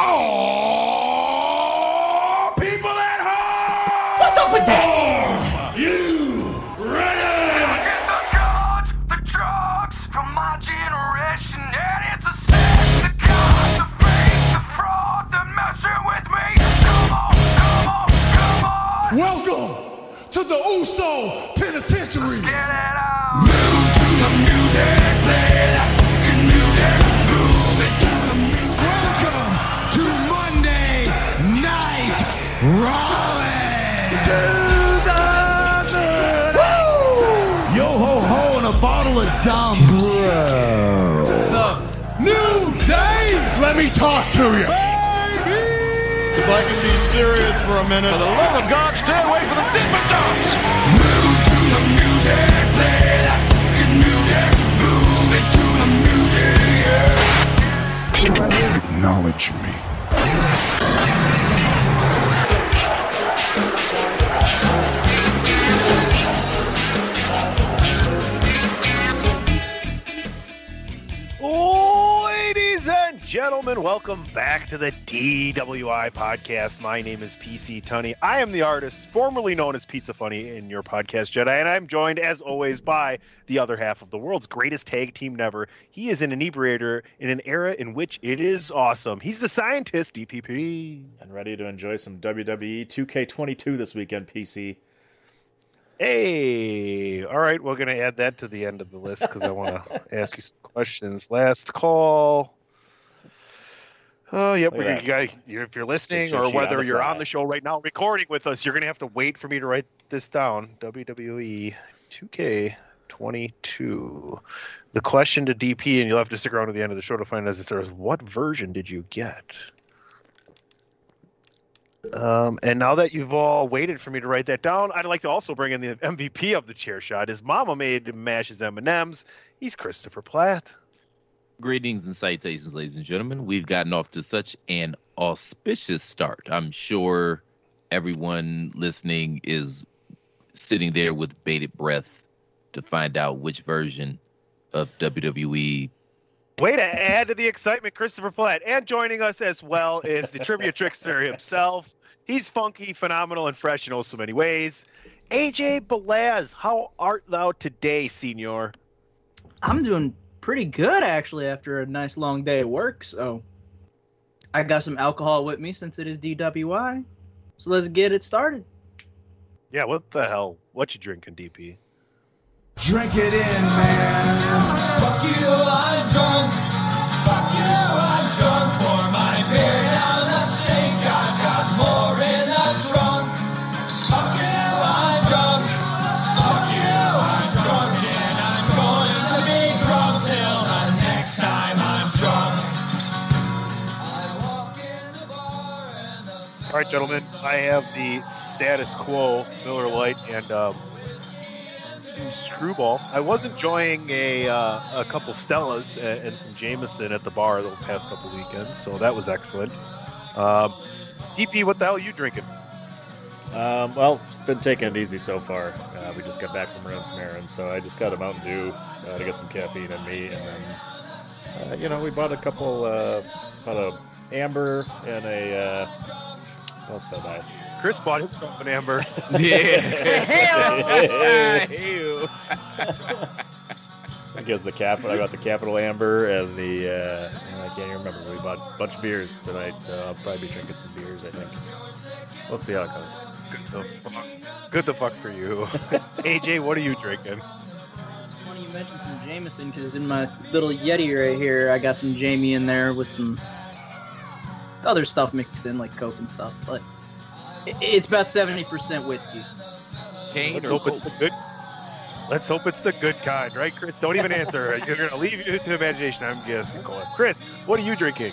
Oh, people at home! What's up with that? You ready? Get the guns, the drugs from my generation, and it's a sin. The cops, the fake, the fraud, the messing with me. Come on, come on, come on. Welcome to the Uso Penitentiary. Get it out. Move to the music, play a of dumb. The new day. Let me talk to you. If I can be serious for a minute. For the love of God, stay away from the Dippin' Dots. Move to the music, play that fucking music. Move it to the music, yeah. Acknowledge me. Gentlemen, welcome back to the DWI podcast. My name is PC Tunney. I am the artist formerly known as Pizza Funny in your podcast, Jedi, and I'm joined, as always, by the other half of the world's greatest tag team never. He is an inebriator in an era in which it is awesome. He's the scientist, DPP. and ready to enjoy some WWE 2K22 this weekend, PC. Hey, all right, we're gonna add that to the end of the list because I want to ask you some questions. Last call. Oh, yep. Look We're, at you guys, if you're listening or on whether you're fly. on the show right now recording with us, you're gonna have to wait for me to write this down. WWE 2K22. The question to DP, and you'll have to stick around to the end of the show to find out there is what version did you get? Um, and now that you've all waited for me to write that down, I'd like to also bring in the MVP of the chair shot. His mama made mashes M and M's. He's Christopher Platt. Greetings and salutations, ladies and gentlemen. We've gotten off to such an auspicious start. I'm sure everyone listening is sitting there with bated breath to find out which version of WWE. Way to add to the excitement, Christopher Platt. And joining us as well is the trivia trickster himself. He's funky, phenomenal, and fresh in oh so many ways. AJ Belaz, how art thou today, senor? I'm doing pretty good actually after a nice long day at work. So I got some alcohol with me since it is DWI. So let's get it started. Yeah, what the hell? What you drinking, DP? Drink it in, man. Fuck you, I'm drunk. All right, gentlemen, I have the status quo Miller Lite and um, some Screwball. I was enjoying a uh, a couple Stellas and, and some Jameson at the bar the past couple weekends, so that was excellent. Um, DP, what the hell are you drinking? Um, well, it's been taking it easy so far. Uh, we just got back from Rents Marin, so I just got a Mountain Dew uh, to get some caffeine in me, and then uh, you know we bought a couple, uh, bought a amber and a what else did I buy? Chris bought himself an amber. Yeah. Ew. I guess the cap. I got the Capital Amber and the. Uh, I can't even remember. We bought a bunch of beers tonight, so I'll probably be drinking some beers. I think. We'll see how it goes. Good the fuck. Good the fuck for you. AJ, what are you drinking? It's funny you mentioned some Jameson because in my little Yeti right here, I got some Jamie in there with some other stuff mixed in, like Coke and stuff. But i- it's about 70% whiskey. Cane Let's or hope it's Coke? the good. Let's hope it's the good kind, right, Chris? Don't even answer. You're gonna leave you to imagination. I'm guessing. Chris, what are you drinking?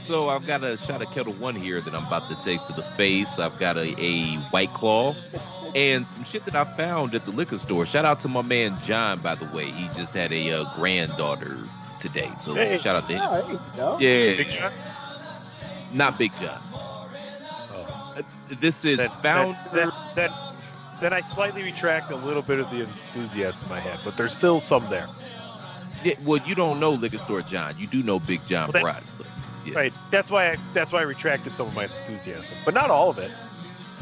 So I've got a shot of Ketel One here that I'm about to take to the face. I've got a, a White Claw and some shit that I found at the liquor store. Shout out to my man John, by the way. He just had a uh, granddaughter today. So Hey. shout out to him. Oh, there you go. Yeah, Big John? Not Big John. Uh, This is Then, Founder. then, then, then I slightly retract a little bit of the enthusiasm I had, but there's still some there. Yeah, well, you don't know liquor store John. You do know Big John Well, that- yeah. Right. That's why I that's why I retracted some of my enthusiasm, but not all of it.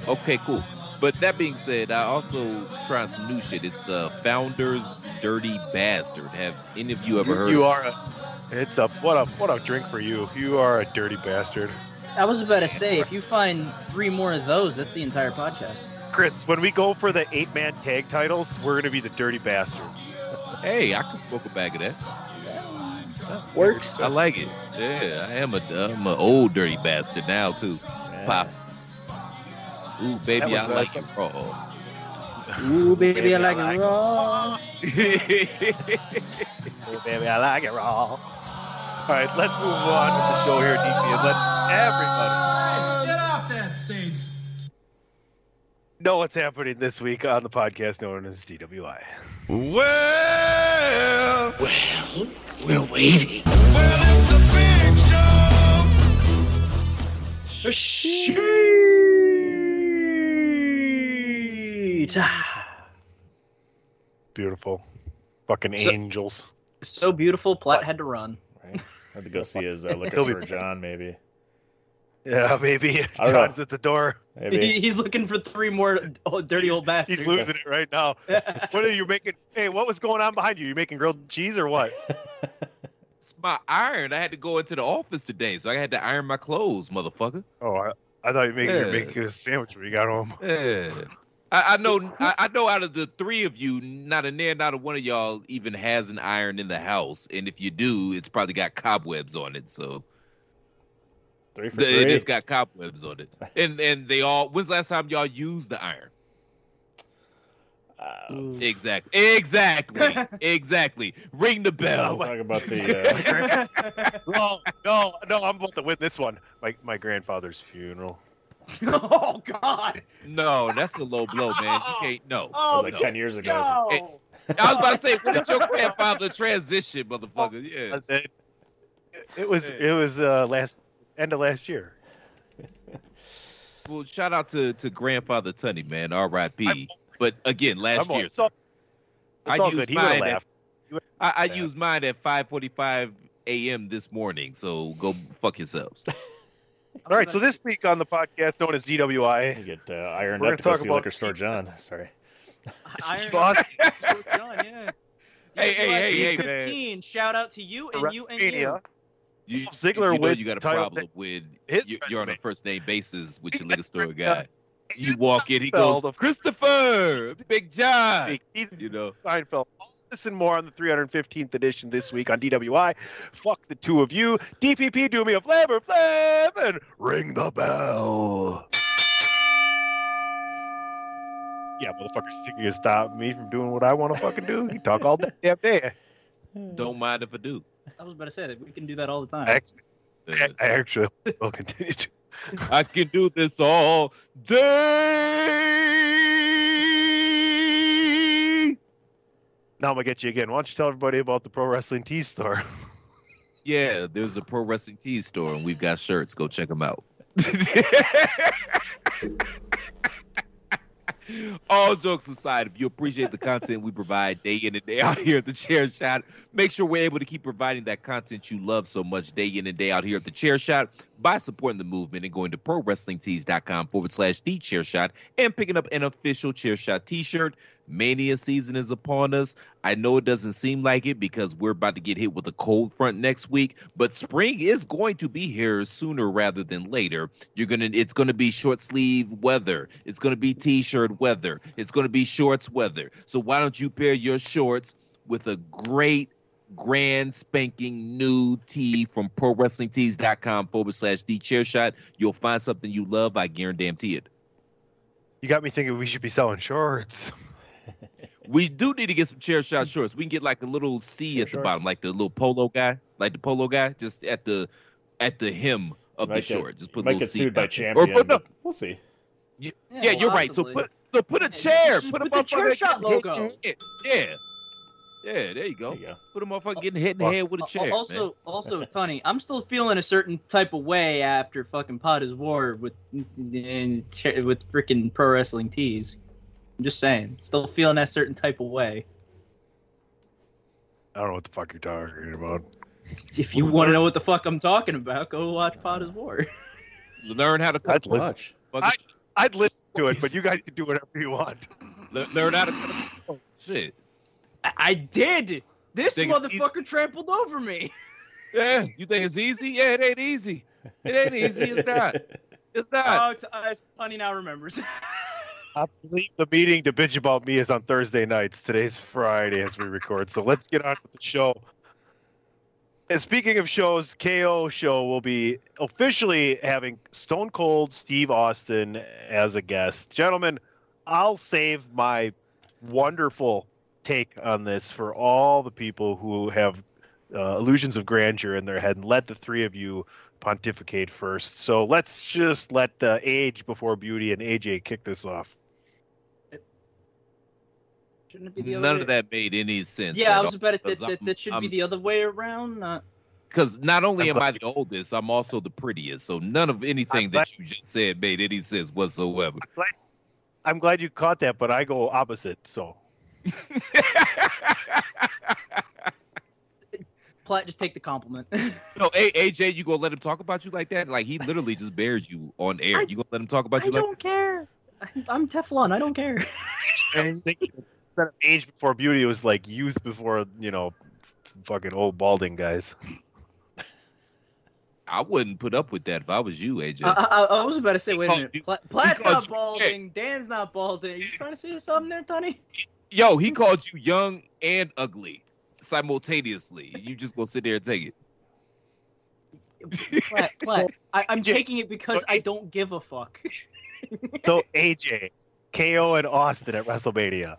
Okay, cool. But that being said, I also tried some new shit. It's uh, Founder's Dirty Bastard. Have any of you ever heard? You of are a. It's a what a what a drink for you. You are a dirty bastard, I was about to say, if you find three more of those, that's the entire podcast. Chris. When we go for the eight man tag titles, we're gonna be the dirty bastards. Hey, I can smoke a bag of that. Works. I like it. Yeah, I am a I'm an old dirty bastard now too. Pop. Ooh, baby, I like awesome. it raw. Ooh, baby, Baby, I I like like it it. raw. Oh, baby, I like it raw. All right, let's move on with the show here, DP, and let everybody Get off that stage. know what's happening this week on the podcast known as DWI. Well, Well, we're waiting. well, it's the big show. Sheet. Beautiful, fucking So- angels. So beautiful, Platt had to run. Right? Had to go see his uh, liquor He'll be- store John, maybe. Yeah, maybe I don't know. John's at the door. Maybe. He, he's looking for three more dirty old bastards. He's losing it right now. What are you making? Hey, what was going on behind you? You making grilled cheese or what? It's my iron. I had to go into the office today, so I had to iron my clothes, motherfucker. Oh, I, I thought you were making, you were making a sandwich when you got home. Yeah. I, I know I, I know out of the three of you, not a near not a one of y'all even has an iron in the house. And if you do, it's probably got cobwebs on it. So Three for the, three. it's got cobwebs on it. And and they all when's the last time y'all used the iron? Uh, Exactly. Exactly. exactly. Ring the bell. talk about the. Uh, no, no, no. I'm about to win this one. My my grandfather's funeral. oh God! No, that's a low blow, man. You can't no. that Oh was like no. ten years ago. no! Hey, I was about to say, when did your grandfather transition, motherfucker? Yeah. It, it was it was uh, last end of last year. Well, shout out to to grandfather Tunney, man. R.I.P. But again, last I'm year, it's all, I used good. He would have mine at- laughed. I, I used mine at 5:45 a.m. this morning. So go fuck yourselves. All right, so this week on the podcast known as DWI, You get uh, ironed up to gonna go talk see about liquor store John. Sorry. Iron Boss- John, yeah. Hey, hey, hey, hey, man. 15, Shout out to you and you and you. You, Ziggler you know with you got a problem with his you, you're on a first name basis with your He's liquor store got- guy. You walk in, he goes, Christopher, Big John. You know, Seinfeld. All this and more on the 315th edition this week on DWI. Fuck the two of you. DPP, do me a flavor, flav, and ring the bell. Yeah, motherfuckers think you can stop me from doing what I want to fucking do? You talk all day, damn day. don't mind if I do. I was about to say that we can do that all the time. Actually, Uh, I actually will continue to. I can do this all day. Now I'm gonna get you again. Why don't you tell everybody about the Pro Wrestling Tea Store? Yeah, there's a pro wrestling tees store and we've got shirts. Go check them out. All jokes aside, if you appreciate the content we provide day in and day out here at the Chair Shot, make sure we're able to keep providing that content you love so much day in and day out here at the Chair Shot by supporting the movement and going to prowrestlingtees.com forward slash the chair shot and picking up an official chair shot t-shirt. Mania season is upon us. I know it doesn't seem like it because we're about to get hit with a cold front next week, but spring is going to be here sooner rather than later. You're gonna it's gonna be short sleeve weather. It's gonna be t-shirt weather. It's gonna be shorts weather. So why don't you pair your shorts with a great grand spanking new tee from prowrestlingtees.com forward slash the chair shot. You'll find something you love. I guarantee it. You got me thinking we should be selling shorts. We do need to get some chair shot mm-hmm. shorts. We can get like a little C at the shorts. bottom, like the little polo guy, like the polo guy, just at the at the hem of Might the get- short. Just put a might little get C sued by down. champion. Or put no, we'll see. yeah, Yeah, you're right. So put so put a chair. just Put a put the chair shot getting logo. the. Yeah, yeah. There you go. There you go. Put a motherfucker oh, getting hit in the Well, head with a oh, chair. also, man. also, Tony, I'm still feeling a certain type of way after fucking Pod is War with with freaking pro wrestling tees. I'm just saying, still feeling that certain type of way. I don't know what the fuck you're talking about. If you want to know what the fuck I'm talking about, go watch Pod is War. learn how to I'd cut. listen. Much. I'd listen to it, but you guys can do whatever you want. Learn how to cut. Oh, shit. I, I did. This motherfucker trampled over me. Yeah, you think it's easy? Yeah, it ain't easy. It ain't easy. It's not. It's not. Oh, t- uh, Tony now remembers. I believe the meeting to bitch about me is on Thursday nights. Today's Friday as we record. So let's get on with the show. And speaking of shows, KO show will be officially having Stone Cold Steve Austin as a guest. Gentlemen, I'll save my wonderful take on this for all the people who have uh, illusions of grandeur in their head and let the three of you pontificate first. So let's just let the age before beauty and AJ kick this off. Shouldn't it be the other None way? of that made any sense. Yeah, I was all, about to that, that, that should be I'm- the other way around. Not... Because not only I'm I the oldest, I'm also the prettiest. So none of anything I'm that you just said made any sense whatsoever. I'm glad you caught that, but I go opposite. So Platt, just take the compliment. no, A- AJ, you gonna let him talk about you like that? Like he literally just bared you on air. I- you gonna let him talk about I you like don't care. I'm- I'm Teflon. I don't care. I instead of age before beauty, it was like youth before you know, fucking old balding guys. I wouldn't put up with that if I was you, AJ. I, I, I was about to say, wait a minute. you- Pla- Platt's called not you- balding. Dan's not balding. Are you trying to say something there, Tony? Yo, he called you young and ugly simultaneously. You just gonna sit there and take it. Platt, Platt. I, I'm taking it because I don't give a fuck. So AJ, KO and Austin at WrestleMania.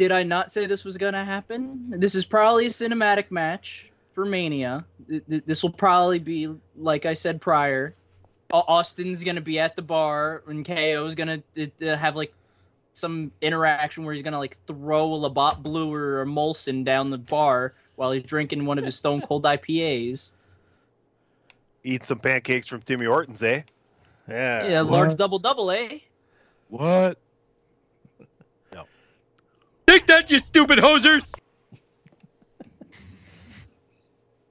Did I not say this was gonna happen? This is probably a cinematic match for Mania. Th- th- This will probably be, like I said prior, Austin's gonna be at the bar, and KO is gonna uh, uh, have like some interaction where he's gonna like throw a Labatt Blue or a Molson down the bar while he's drinking one of his Stone Cold IPAs. Eat some pancakes from Timmy Hortons, eh? Yeah. Yeah, large double double, eh? What? Take that, you stupid hosers!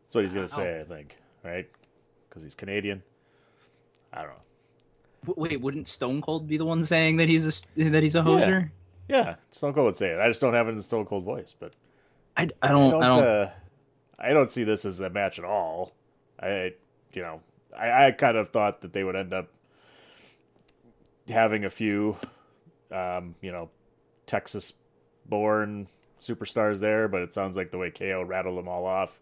That's what he's gonna say, I think, right? Because he's Canadian. I don't know. Wait, wouldn't Stone Cold be the one saying that he's a s- that he's a hoser? Yeah, Stone Cold would say it. I just don't have it in the Stone Cold voice, but I, I don't I don't. Uh, I don't see this as a match at all. I, you know, I, I kind of thought that they would end up having a few, um, you know, Texas-born superstars there, but it sounds like the way KO rattled them all off,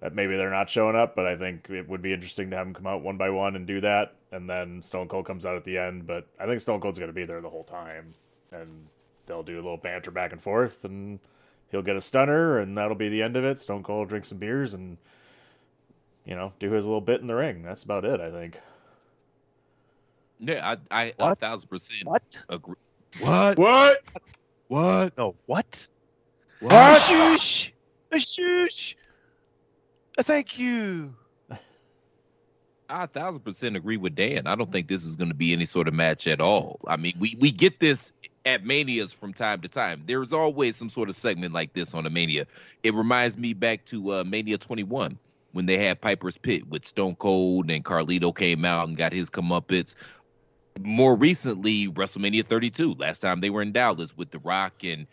that maybe they're not showing up. But I think it would be interesting to have them come out one by one and do that, and then Stone Cold comes out at the end. But I think Stone Cold's going to be there the whole time, and they'll do a little banter back and forth, and he'll get a stunner, and that'll be the end of it. Stone Cold will drink some beers and you know do his little bit in the ring. That's about it, I think. Yeah, I, I a What? thousand percent What? agree. What? What? What? No, what? What? Shush! A shush! A thank you. I a thousand percent agree with Dan. I don't think this is going to be any sort of match at all. I mean, we we get this at manias from time to time. There's always some sort of segment like this on a mania. It reminds me back to uh, Mania 21 when they had Piper's Pit with Stone Cold and Carlito came out and got his comeuppance. More recently, WrestleMania 32. Last time they were in Dallas with The Rock and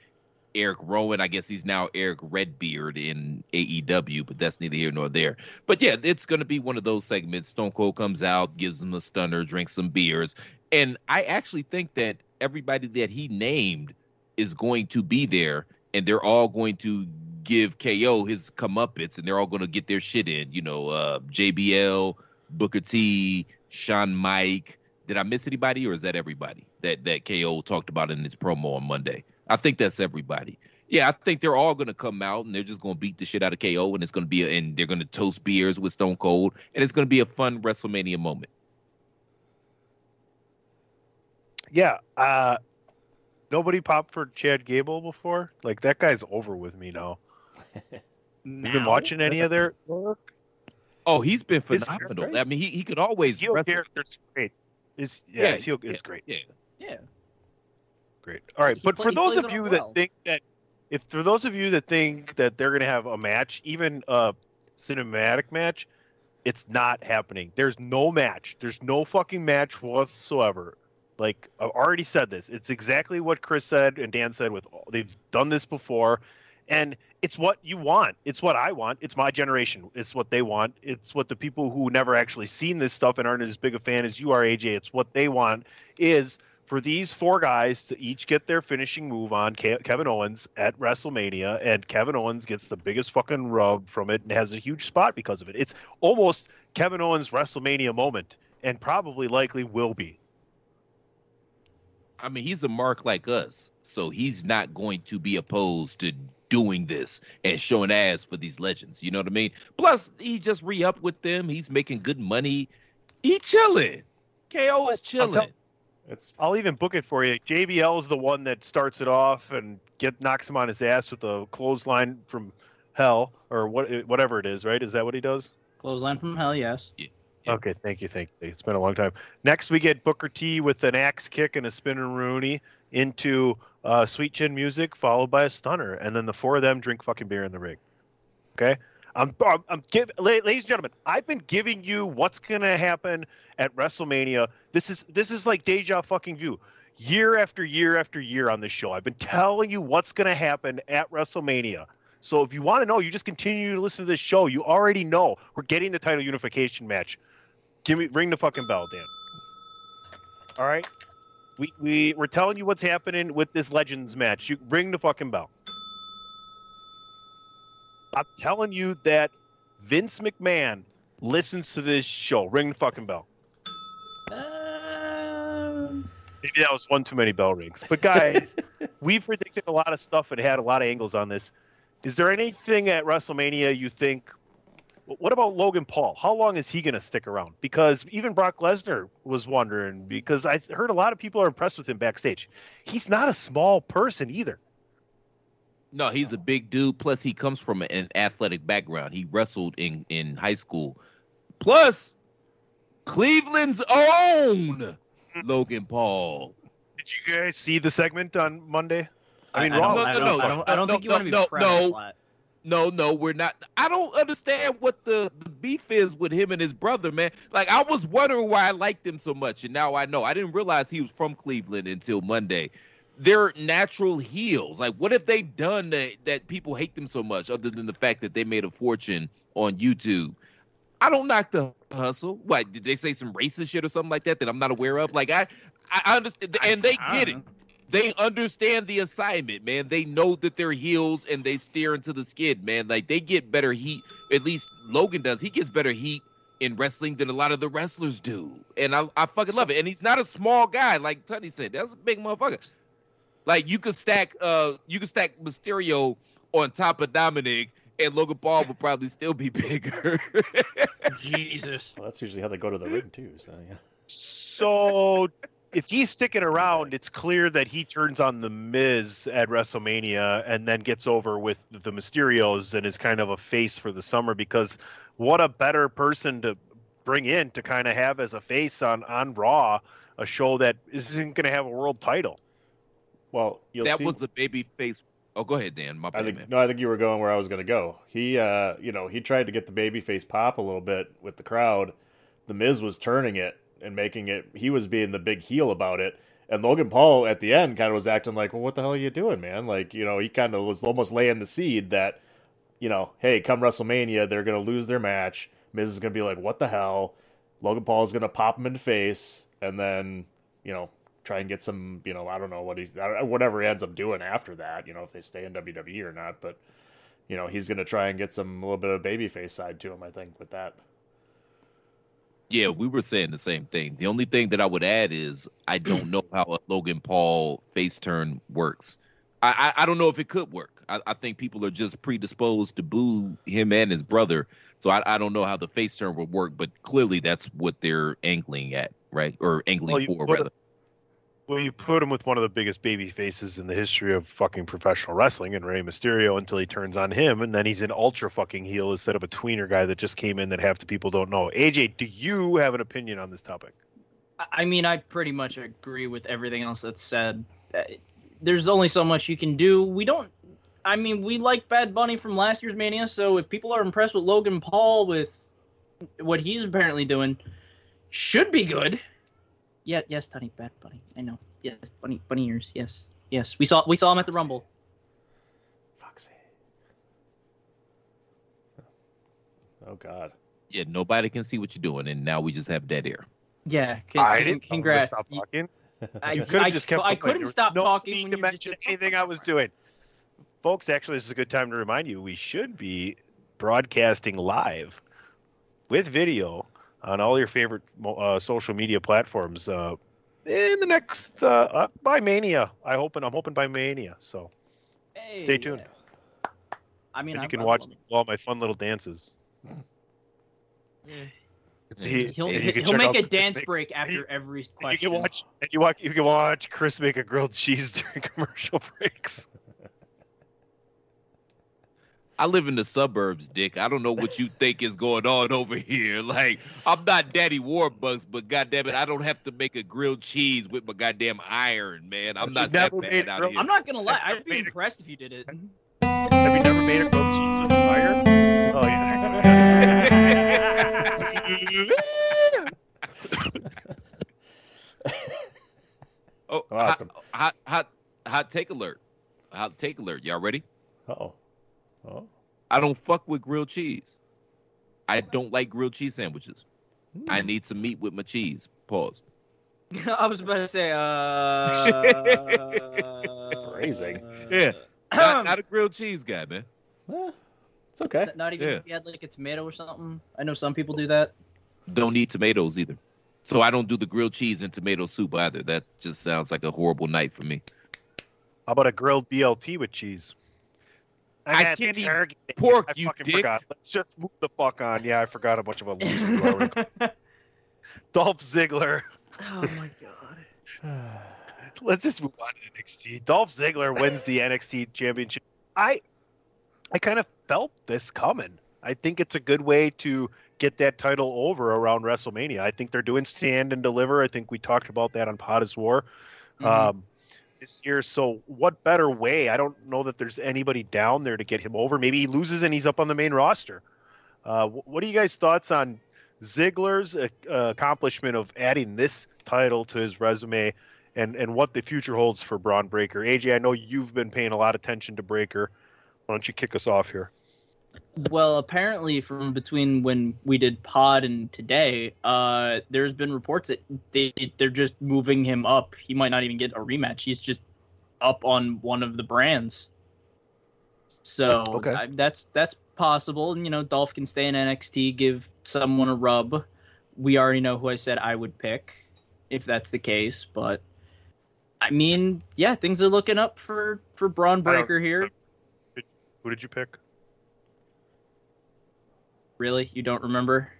Eric Rowan. I guess he's now Eric Redbeard in AEW, but that's neither here nor there. But yeah, it's going to be one of those segments. Stone Cold comes out, gives him a stunner, drinks some beers. And I actually think that everybody that he named is going to be there, and they're all going to give KO his comeuppance, and they're all going to get their shit in. You know, uh, JBL, Booker T, Shawn Mike. Did I miss anybody, or is that everybody that that KO talked about in his promo on Monday? I think that's everybody. Yeah, I think they're all going to come out and they're just going to beat the shit out of KO, and it's going to be, a, and they're going to toast beers with Stone Cold, and it's going to be a fun WrestleMania moment. Yeah. Uh, nobody popped for Chad Gable before. Like that guy's over with me now. You been watching any of their work? Oh, he's been phenomenal. I mean, he, he could always His heel wrestle. character's great. His yeah, Yeah, yeah, is great. Yeah. Yeah. Great. All right, He but play- for those of you that well. think that if for those of you that think that they're gonna have a match, even a cinematic match, it's not happening. There's no match. There's no fucking match whatsoever. Like I've already said this. It's exactly what Chris said and Dan said. With all, they've done this before, and it's what you want. It's what I want. It's my generation. It's what they want. It's what the people who never actually seen this stuff and aren't as big a fan as you are, AJ. It's what they want. Is for these four guys to each get their finishing move on Kevin Owens at WrestleMania, and Kevin Owens gets the biggest fucking rub from it and has a huge spot because of it. It's almost Kevin Owens' WrestleMania moment, and probably likely will be. I mean, he's a mark like us, so he's not going to be opposed to doing this and showing ass for these legends. You know what I mean? Plus, he just re up with them. He's making good money. He chilling. KO is chilling. It's I'll even book it for you. JBL is the one that starts it off and get knocks him on his ass with a clothesline from hell or what whatever it is. Right? Is that what he does? Clothesline from hell, yes. Yeah. Okay, thank you, thank you. It's been a long time. Next, we get Booker T with an axe kick and a spinaroonie into uh, sweet chin music, followed by a stunner, and then the four of them drink fucking beer in the ring. Okay, I'm, I'm, I'm give, ladies and gentlemen, I've been giving you what's gonna happen at WrestleMania. This is this is like deja fucking vu. Year after year after year on this show, I've been telling you what's gonna happen at WrestleMania. So if you want to know, you just continue to listen to this show. You already know we're getting the title unification match. Give me ring the fucking bell, Dan. All right. We we we're telling you what's happening with this Legends match. You ring the fucking bell. I'm telling you that Vince McMahon listens to this show. Ring the fucking bell. Um, Maybe that was one too many bell rings. But guys, we've predicted a lot of stuff and had a lot of angles on this. Is there anything at WrestleMania you think? What about Logan Paul? How long is he going to stick around? Because even Brock Lesnar was wondering. Because I heard a lot of people are impressed with him backstage. He's not a small person either. No, he's a big dude. Plus, he comes from an athletic background. He wrestled in in high school. Plus, Cleveland's own Logan Paul. Did you guys see the segment on Monday? I mean, I, Raw. don't, I, don't, no, I don't, I don't think you want to be no, proud of no. No, no, we're not. I don't understand what the, the beef is with him and his brother, man. Like, I was wondering why I liked him so much, and now I know. I didn't realize he was from Cleveland until Monday. They're natural heels. Like, what have they done that, that people hate them so much, other than the fact that they made a fortune on YouTube? I don't knock the hustle. What did they say some racist shit or something like that that I'm not aware of? Like, I, I understand, and they get it they understand the assignment, man. They know that they're heels and they steer into the skid, man. Like they get better heat. At least Logan does. He gets better heat in wrestling than a lot of the wrestlers do, and I, I fucking love it. And he's not a small guy, like Tony said. That's a big motherfucker. Like you could stack, uh, you could stack Mysterio on top of Dominik, and Logan Paul would probably still be bigger. Jesus. well, that's usually how they go to the ring too. So yeah. So if he's sticking around, it's clear that he turns on the Miz at WrestleMania and then gets over with the Mysterios and is kind of a face for the summer because what a better person to bring in to kind of have as a face on on Raw a show that isn't going to have a world title. Well, you'll that see, was a baby face. Oh, go ahead, Dan. My I think man. no, I think you were going where I was going to go. He, uh, you know, he tried to get the baby face pop a little bit with the crowd. The Miz was turning it and making it. He was being the big heel about it, and Logan Paul at the end kind of was acting like, "Well, what the hell are you doing, man?" Like, you know, he kind of was almost laying the seed that, you know, hey, come WrestleMania, they're to lose their match. Miz is to be like, "What the hell?" Logan Paul is to pop him in the face, and then, you know, try and get some, you know, I don't know what he, whatever he ends up doing after that, you know, if they stay in WWE or not, but you know, he's to try and get some a little bit of babyface side to him, I think, with that. Yeah, we were saying the same thing. The only thing that I would add is I don't know how a Logan Paul face turn works. I, I, I don't know if it could work. I, I think people are just predisposed to boo him and his brother. So I, I don't know how the face turn would work, but clearly that's what they're angling at, right? Or angling Well, for, rather. Well, you put him with one of the biggest baby faces in the history of fucking professional wrestling, and Rey Mysterio until he turns on him, and then he's an ultra fucking heel instead of a tweener guy that just came in that half the people don't know. AJ, do you have an opinion on this topic? I- mean, I pretty much agree with everything else that's said. Uh, There's only so much you can do. We don't. I mean, we like Bad Bunny from last year's Mania, so if people are impressed with Logan Paul with what he's apparently doing, should be good. Yeah, yes, Tony, Bad Bunny. I know. Yeah, bunny, bunny ears. Yes, yes. We saw we saw him at the Rumble. Foxy. Oh God. Yeah, nobody can see what you're doing, and now we just have dead air. Yeah, con- I con- didn't tell him to congrats. Stop talking. I, You could I, have just kept. I going. couldn't stop no talking need when to you mention just anything I was doing. Folks, actually, this is a good time to remind you we should be broadcasting live with video on all your favorite uh, social media platforms uh, in the next uh, uh, by Mania. I hope, and I'm hoping by Mania. So Hey, stay tuned. I mean, and you can I watch all my fun little dances. See, He'll, he'll make a dance make- break after you- every and You can watch. And you watch. You can watch Chris make a grilled cheese during commercial breaks. I live in the suburbs, Dick. I don't know what you think is going on over here. Like, I'm not Daddy Warbucks, but goddamn it, I don't have to make a grilled cheese with my goddamn iron, man. I'm not that bad a out grilled- here. I'm not gonna lie. I've I'd be impressed if you did it. Have you never made a grilled cheese with fire? Oh yeah. Oh, I hot, hot, hot, hot take alert. Hot take alert. Y'all ready? Oh. Oh. I don't fuck with grilled cheese. I don't like grilled cheese sandwiches. I Hmm. need some meat with my cheese. Pause. I was about to say, uh, Phrasing. Yeah. Not, not a grilled cheese guy, man. Eh, it's okay. Not even Yeah. if you had like a tomato or something. I know some people do that. Don't need tomatoes either. So I don't do the grilled cheese and tomato soup either. That just sounds like a horrible night for me. How about a grilled BLT with cheese? I got can't eat pork, I you dick. forgot. Let's just move the fuck on. Yeah, I forgot how much of a loser you are. Dolph Ziggler. Oh my god. Let's just move on to NXT. Dolph Ziggler wins the NXT championship. I I kind of felt this coming. I think it's a good way to get that title over around WrestleMania. I think they're doing stand and deliver. I think we talked about that on Pod is War Mhm. um, this year. So what better way? I don't know that there's anybody down there to get him over. Maybe he loses and he's up on the main roster. Uh, what are you guys' thoughts on Ziggler's uh, accomplishment of adding this title to his resume and, and what the future holds for Bron Breakker? AJ, I know you've been paying a lot of attention to Breakker. Why don't you kick us off here? Well, apparently, from between when we did Pod and today, uh, there's been reports that they they're just moving him up. He might not even get a rematch. He's just up on one of the brands. So Okay. I, that's that's possible. And you know, Dolph can stay in NXT, give someone a rub. We already know who I said I would pick if that's the case. But I mean, yeah, things are looking up for for Bron Breakker here. Who did you pick? Really, you don't remember?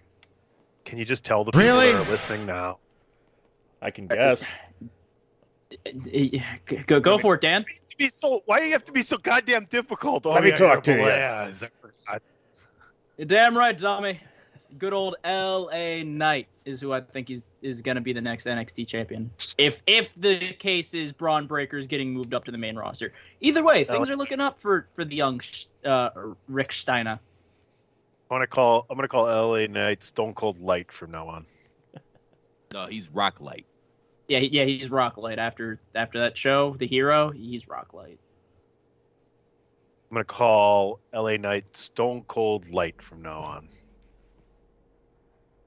Can you just tell the people Really? that are listening now? I can guess. Go go for it, Dan. To be so, why do you have to be so goddamn difficult? Oh, Let me yeah, talk you're to a you. Boaz. I. You're damn right, Tommy. good old L.A. Knight is who I think is is gonna be the next NXT champion. If if the case is Bron Breakker's getting moved up to the main roster. Either way, things are looking up for for the young uh, Rick Steiner. I want to call. I'm gonna call LA Knight Stone Cold Light from now on. No, he's Rock Light. Yeah, yeah, he's Rock Light after after that show, The Hero. He's Rock Light. I'm gonna call LA Knight Stone Cold Light from now on.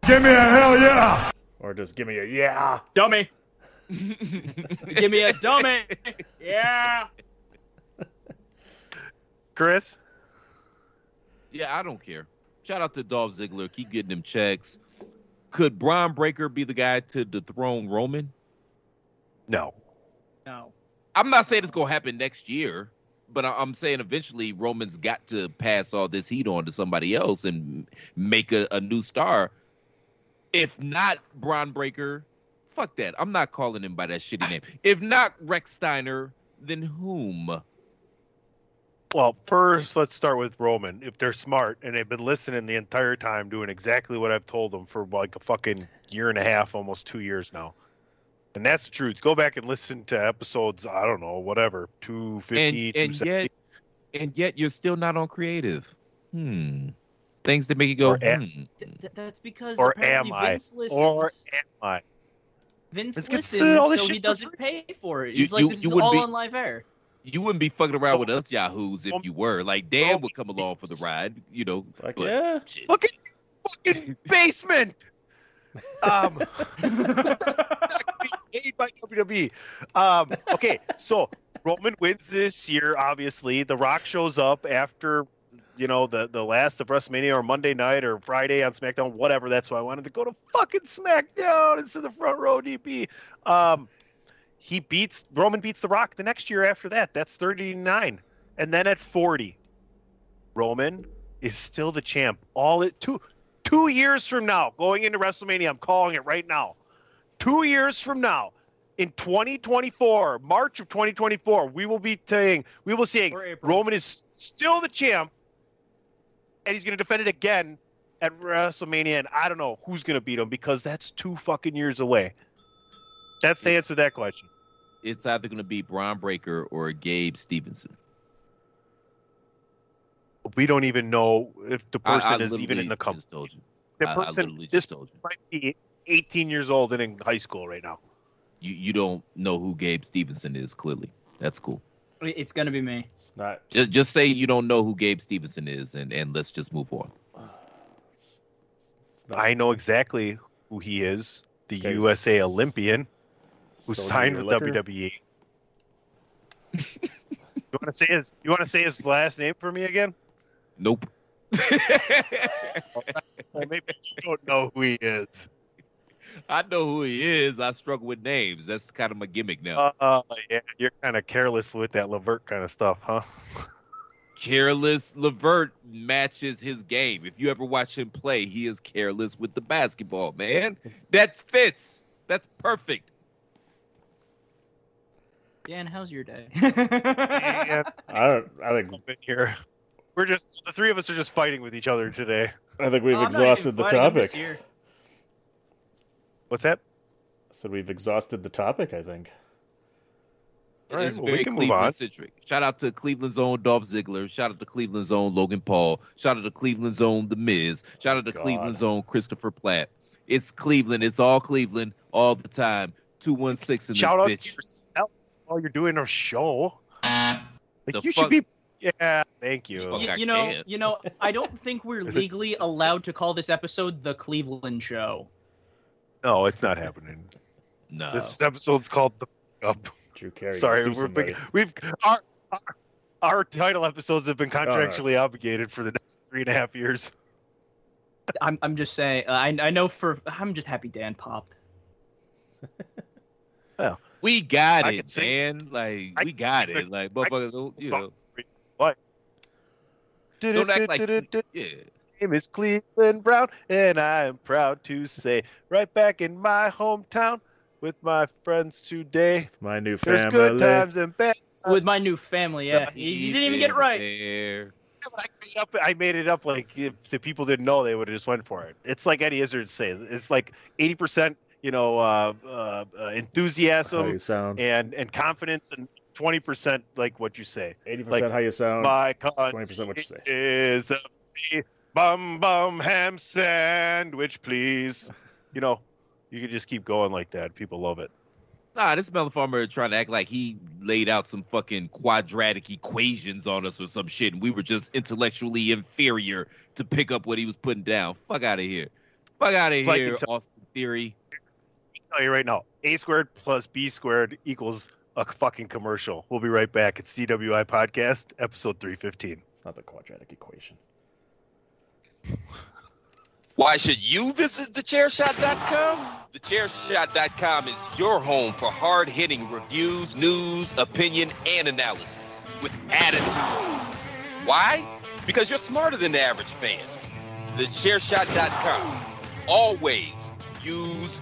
Give me a hell yeah! Or just give me a yeah. Dummy. Give me a dummy. Yeah. Chris, Yeah, I don't care. Shout out to Dolph Ziggler. Keep getting them checks. Could Bron Breakker be the guy to dethrone Roman? no. No. I'm not saying it's gonna happen next year, but I- I'm saying eventually Roman's got to pass all this heat on to somebody else and make a, a new star. If not Bron Breakker, fuck that. I'm not calling him by that shitty name. If not Rechsteiner, then whom? Well, first, let's start with Roman. If they're smart and they've been listening the entire time, doing exactly what I've told them for like a fucking year and a half, almost two years now. And that's the truth. Go back and listen to episodes, I don't know, whatever, 250, And and yet and yet you're still not on creative. Hmm. Things that make you go, Or am- hmm. Th- th- that's because or apparently am I? Vince listens. Or am I? Vince Let's listens, to all this so he doesn't pay for it. You- He's like, you- this you is all be- on live air. You wouldn't be fucking around with us yahoos if you were. Like Dan would come along for the ride, you know. Like, but yeah. shit. Look at this fucking basement. Um, made by WWE. Um, okay, so Roman wins this year. Obviously, The Rock shows up after you know the the last of WrestleMania or Monday night or Friday on SmackDown, whatever. That's why I wanted to go to fucking SmackDown instead of the front row DP. Um, he beats Roman beats The Rock the next year after that. That's 39, and then at 40, Roman is still the champ. All it two two years from now, going into WrestleMania, I'm calling it right now. Two years from now, in 2024, March of 2024, we will be saying we will saying Roman is still the champ, and he's going to defend it again at WrestleMania. And I don't know who's going to beat him because that's two fucking years away. That's the answer to that question. It's either going to be Bron Breakker or Gabe Stevenson. We don't even know if the I- I person is even in the company. Just told you. The I- I person, literally this just told you. might be 18 years old and in high school right now. You you don't know who Gabe Stevenson is. Clearly, that's cool. It's gonna be me. It's not. Just just say you don't know who Gabe Stevenson is, and and let's just move on. It's not I know exactly who he is. The This USA Olympian who Soldier signed with Liquor. WWE. you want to say his? You want to say his last name for me again? Nope. Well, maybe you don't know who he is. I know who he is. I struggle with names. That's kind of my gimmick now. Uh, yeah, you're kind of careless with that Levert kind of stuff, huh? Caris LeVert matches his game. If you ever watch him play, he is careless with the basketball, man. That fits. That's perfect. Dan, how's your day? And I don't. I think. in here, we're just the three of us are just fighting with each other today. I think we've Oh, I'm not even exhausted the fighting, I'm just topic. What's that? So we've exhausted the topic. I think. All right, it's well, we very can move on. Cleveland centric. Shout out to Cleveland's own Dolph Ziggler. Shout out to Cleveland's own Logan Paul. Shout out to Cleveland's own The Miz. Shout out to God. Cleveland's own Christopher Platt. It's Cleveland. It's all Cleveland all the time. Two one six in this Shout out bitch. To while you're doing a show. Like The you fuck- should be. Yeah, thank you. Fuck Y- I you know, can't. you know, I don't think we're legally allowed to call this episode the Cleveland Show. No, it's not happening. No. This episode's called the up. Drew Carey. Sorry, we're big, we've our, our our title episodes have been no. contractually obligated for the next three and a half years. I'm, I'm just saying. uh, I, I know for. I'm just happy Dan popped. We got I it, can sing- man. Like I we got sing it. Like I can motherfuckers, sing don't, the you song. know, What? don't act like yeah. name is Cleveland Brown, and I am proud to say, right back in my hometown with my friends today. My new There's family. good times and bad times. With my new family, yeah. You, you didn't even get it right. There. I made, up, I made it up like if the people didn't know, they would have just went for it. It's like Eddie Izzard says. It's like eighty percent, you know, uh, uh, uh, enthusiasm you sound. and and confidence, and twenty percent like what you say. Eighty like, percent how you sound. My Twenty percent what you say. is a bum bum ham sandwich, please. You know, you can just keep going like that. People love it. Nah, this Melon Farmer trying to act like he laid out some fucking quadratic equations on us or some shit, and we were just intellectually inferior to pick up what he was putting down. Fuck out of here. Fuck out of It's like here, you Austin Theory. I'll tell you right now, A squared plus B squared equals a fucking commercial. We'll be right back. It's DWI Podcast, episode 315. It's not the quadratic equation. Why should you visit thechairshot.com? Thechairshot.com is your home for hard hitting reviews, news, opinion, and analysis with attitude. Why? Because you're smarter than the average fan. Thechairshot.com. Always use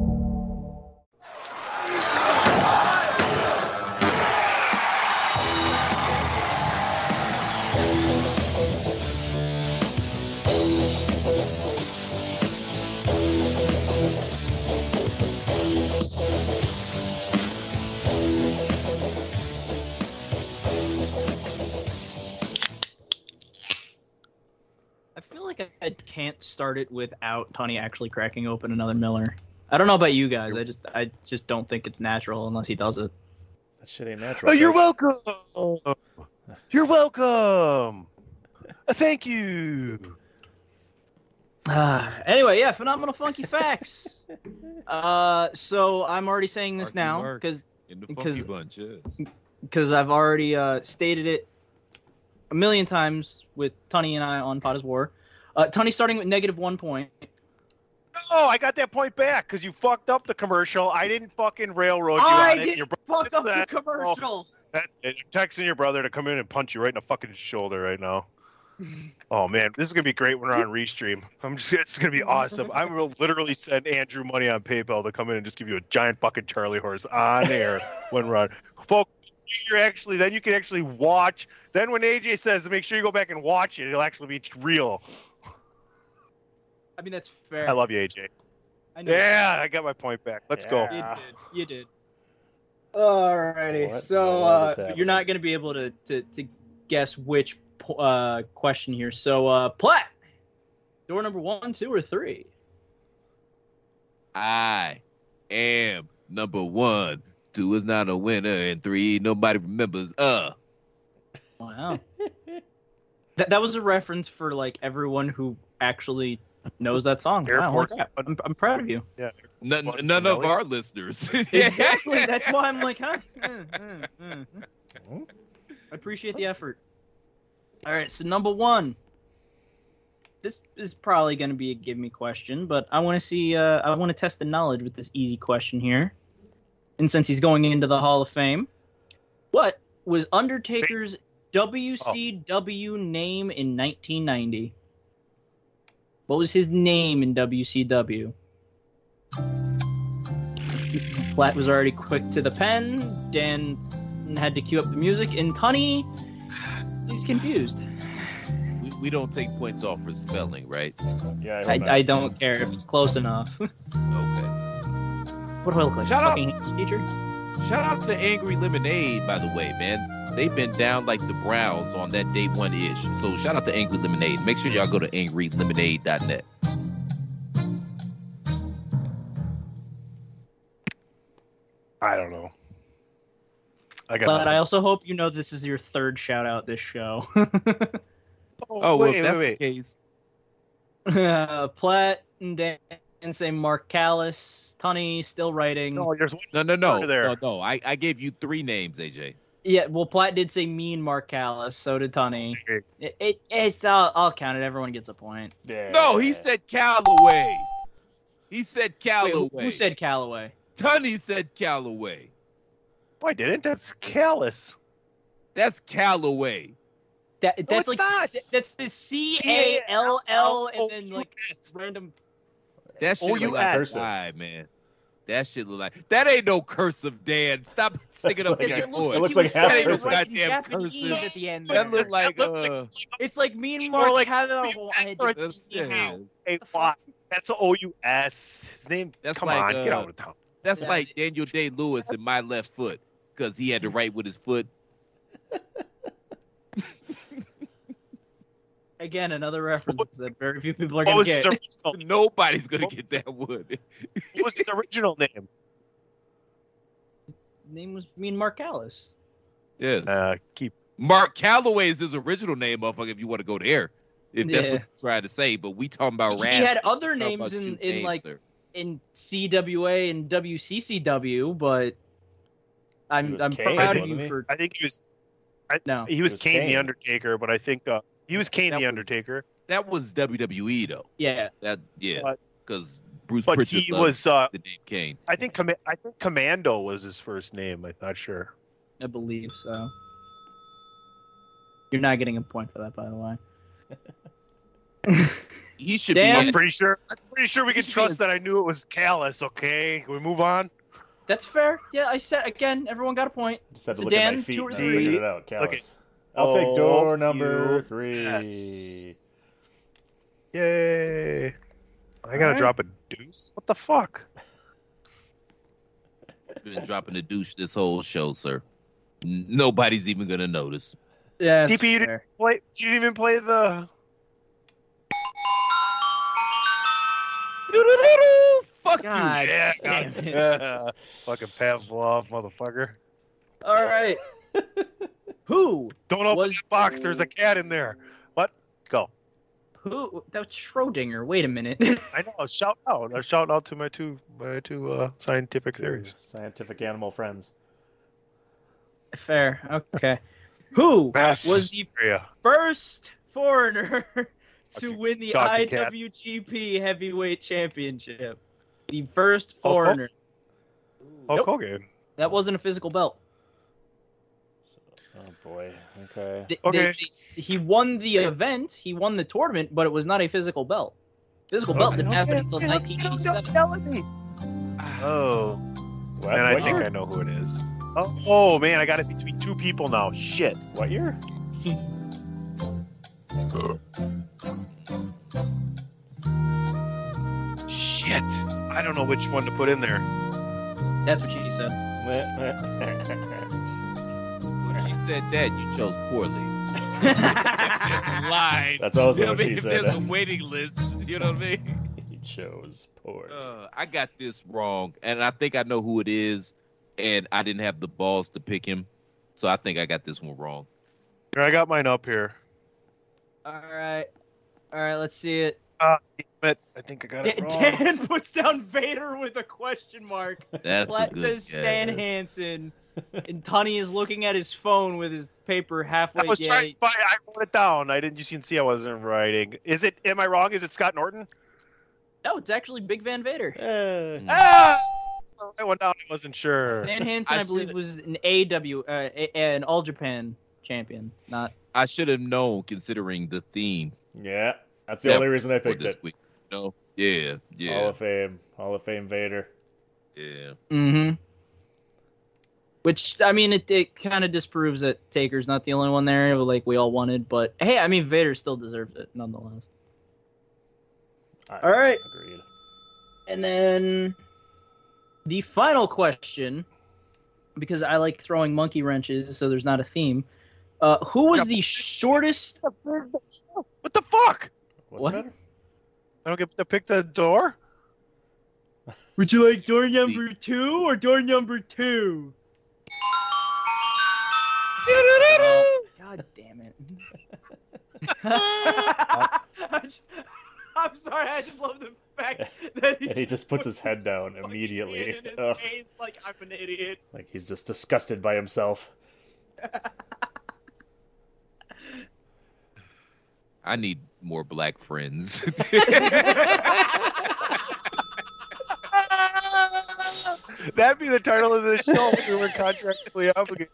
Can't start it without Tony actually cracking open another Miller. I don't know about you guys. I just I just don't think it's natural unless he does it. That shit ain't natural. Oh, you're welcome. You're welcome. Uh, Thank you. Ah, anyway, yeah, phenomenal funky facts. uh, so I'm already saying this Marky now because because- yes. I've already uh, stated it a million times with Tony and I on Pod is War. Uh, Tony starting with negative one point. Oh, I got that point back because you fucked up the commercial. I didn't fucking railroad you I on it. didn't Your fuck up the that. commercials. Oh, that- I'm texting your brother to come in and punch you right in the fucking shoulder right now. Oh man, this is gonna be great when we're on restream. I'm just, it's gonna be awesome. I will literally send Andrew money on PayPal to come in and just give you a giant fucking Charlie horse on air when we're on. Folks, you're actually then you can actually watch. Then when AJ says, make sure you go back and watch it, it'll actually be real. I mean that's fair. I love you, AJ. I know. Yeah, I got my point back. Let's go. You did. You did. Alrighty. What? So What uh, you're not going to be able to, to, to guess which uh, question here. So uh, Platt, door number one, two, or three? I am number one. Two is not a winner, and three nobody remembers. Uh, Wow. that that was a reference for like everyone who actually knows that song. Air Wow, Force crap. I'm, I'm proud of you. Yeah. none, Fucking none of our listeners. Exactly. That's why I'm like, huh? Mm, mm, mm. I appreciate the effort. All right, so number one. This is probably going to be a give me question, but I want to see. Uh, I want to test the knowledge with this easy question here. And since he's going into the Hall of Fame, what was Undertaker's WCW name in 1990? What was his name in WCW? Platt was already quick to the pen. Dan had to cue up the music, and Tunney, he's confused. we, we don't take points off for spelling, right? Yeah, I, I, hope not. I don't care if it's close enough. Okay. what do I look like? Shut a up. teacher? Shout out to Angry Lemonade, by the way, man. They've been down like the Browns on that day one ish. So shout out to Angry Lemonade. Make sure y'all go to angrylemonade.net. I don't know. I got. But nothing. I also hope you know this is your third shout out this show. Oh, well, wait, if that's wait, the case. uh, Platt and Dan say Mark Callous. Tunney still writing. No, there's one No, no, no, there. no, no. I, I gave you three names, AJ. Yeah, well, Platt did say mean Mark Callous. So did Tunney. It, it, it I'll, I'll count it. Everyone gets a point. Yeah. No, he said Calaway. He said Calaway. who, who said Calaway? Tunney said Calaway. Oh, I didn't. That's callous. That's Calaway. That that's it's like not. that's the C A L L and then like random. That's shit you like add- man. That shit look like that ain't no cursive, Dan. Stop sticking up like- for It, your it looks It like, looks like was half trying to cursive. Goddamn Japanese cursive. at the end. That there. look like That look uh. It's like mean More Mark like Calaway. That's, yeah. Hey, The fuck? why? That's a O U S. His name. That's come like, on, get uh, out of town. That's Yeah. like Daniel Day Lewis in my left foot because he had to write with his foot. Again, another reference that very few people are gonna get. original? Nobody's gonna get that wood. What was his original name? name was mean Mark Callous. yes. Uh, keep. Mark Calaway is his original name, motherfucker. If you want to go there, if that's Yeah. what you're trying to say, but we talking about He Raz. had other names in, in names, like sir. in CWA and WCCW, but I'm He was I'm Kane, proud of wasn't you he? for I think he was. no. He was, was Kane, the Undertaker, but I think uh, he was Kane That the was- Undertaker. that was WWE though. Yeah, That yeah, because Bruce But Pritchard he was. Uh, the name Kane. I think. Com- I think Commando was his first name. I'm not sure. I believe so. You're not getting a point for that, by the way. He should Dan? I'm be. pretty sure. I'm pretty sure we can trust being- that I knew it was Callous. Okay, can we move on? That's fair. Yeah, I said again. Everyone got a point. Just had to So look at my feet two or and I three? figured it out. Look Callous. I'll take door number you- three. Yay! I gotta Alright. drop a deuce. What the fuck? Been dropping the douche this whole show, sir. Nobody's even gonna notice. Yeah, DP, you didn't play. You didn't even play the. Fuck God Yeah, damn it. yeah. Fucking Pavlov, motherfucker. All right. Who? Don't open Was- the box. There's a cat in there. What? Go. Who? That was Schrodinger. Wait a minute. I know. Shout out. I'm shouting out to my two my two uh, scientific theories. Scientific animal friends. fair. Okay. Who Mass was the hysteria. first foreigner to Gotcha. win the Gotcha, Cat. IWGP Heavyweight Championship? The first Hulk Hogan? foreigner. Hulk Nope. Hogan. That wasn't a physical belt. Oh boy. Okay. Th- Okay. they- they- he won the event, he won the tournament, but it was not a physical belt. Physical belt didn't happen until 1987. Oh. What, And I what think year? I know who it is. Oh, oh man, I got it between two people now. Shit. What year? Shit. I don't know which one to put in there. That's what she said. When she said that, you chose poorly. There's a. That's also You know what what I mean? she If said. there's a waiting list, you know what I mean? You chose poor. Uh, I got this wrong, and I think I know who it is, and I didn't have the balls to pick him, so I think I got this one wrong. Here, I got mine up here. All right. All right, let's see it. Uh, damn. I think I got it Da- wrong. Dan puts down Vader with a question mark. That's a Platt good says Stan guess. Hansen. And Tunney is looking at his phone with his paper I halfway. was yeah, trying to find. I wrote it down. I didn't. You can see I wasn't writing. Is it? Am I wrong? Is it Scott Norton? No, it's actually Big Van Vader. Eh, Ah! I went down. I wasn't sure. Stan Hansen, I I, believe, should've- was an AW, uh, a- an All Japan champion, not. I should have known, considering the theme yeah, that's the Yeah, only reason I picked this it. week. No, yeah, Hall yeah, of Fame, Hall of Fame Vader. yeah. Mm-hmm. Which I mean, it, it kind of disproves that Taker's not the only one there, like we all wanted. But hey, I mean, Vader still deserves it nonetheless. I All right. Agreed. And then the final question, because I like throwing monkey wrenches, so there's not a theme. Uh, who was the shortest? What the fuck? What's What? the? I don't get to pick the door. Would you like door number two or door number two? God damn it. I'm sorry, I just love the fact that And he just puts his head down fucking immediately. in his Ugh. face like I'm an idiot. Like he's just disgusted by himself. I need more black friends. That'd be the title of the show if we were contractually obligated.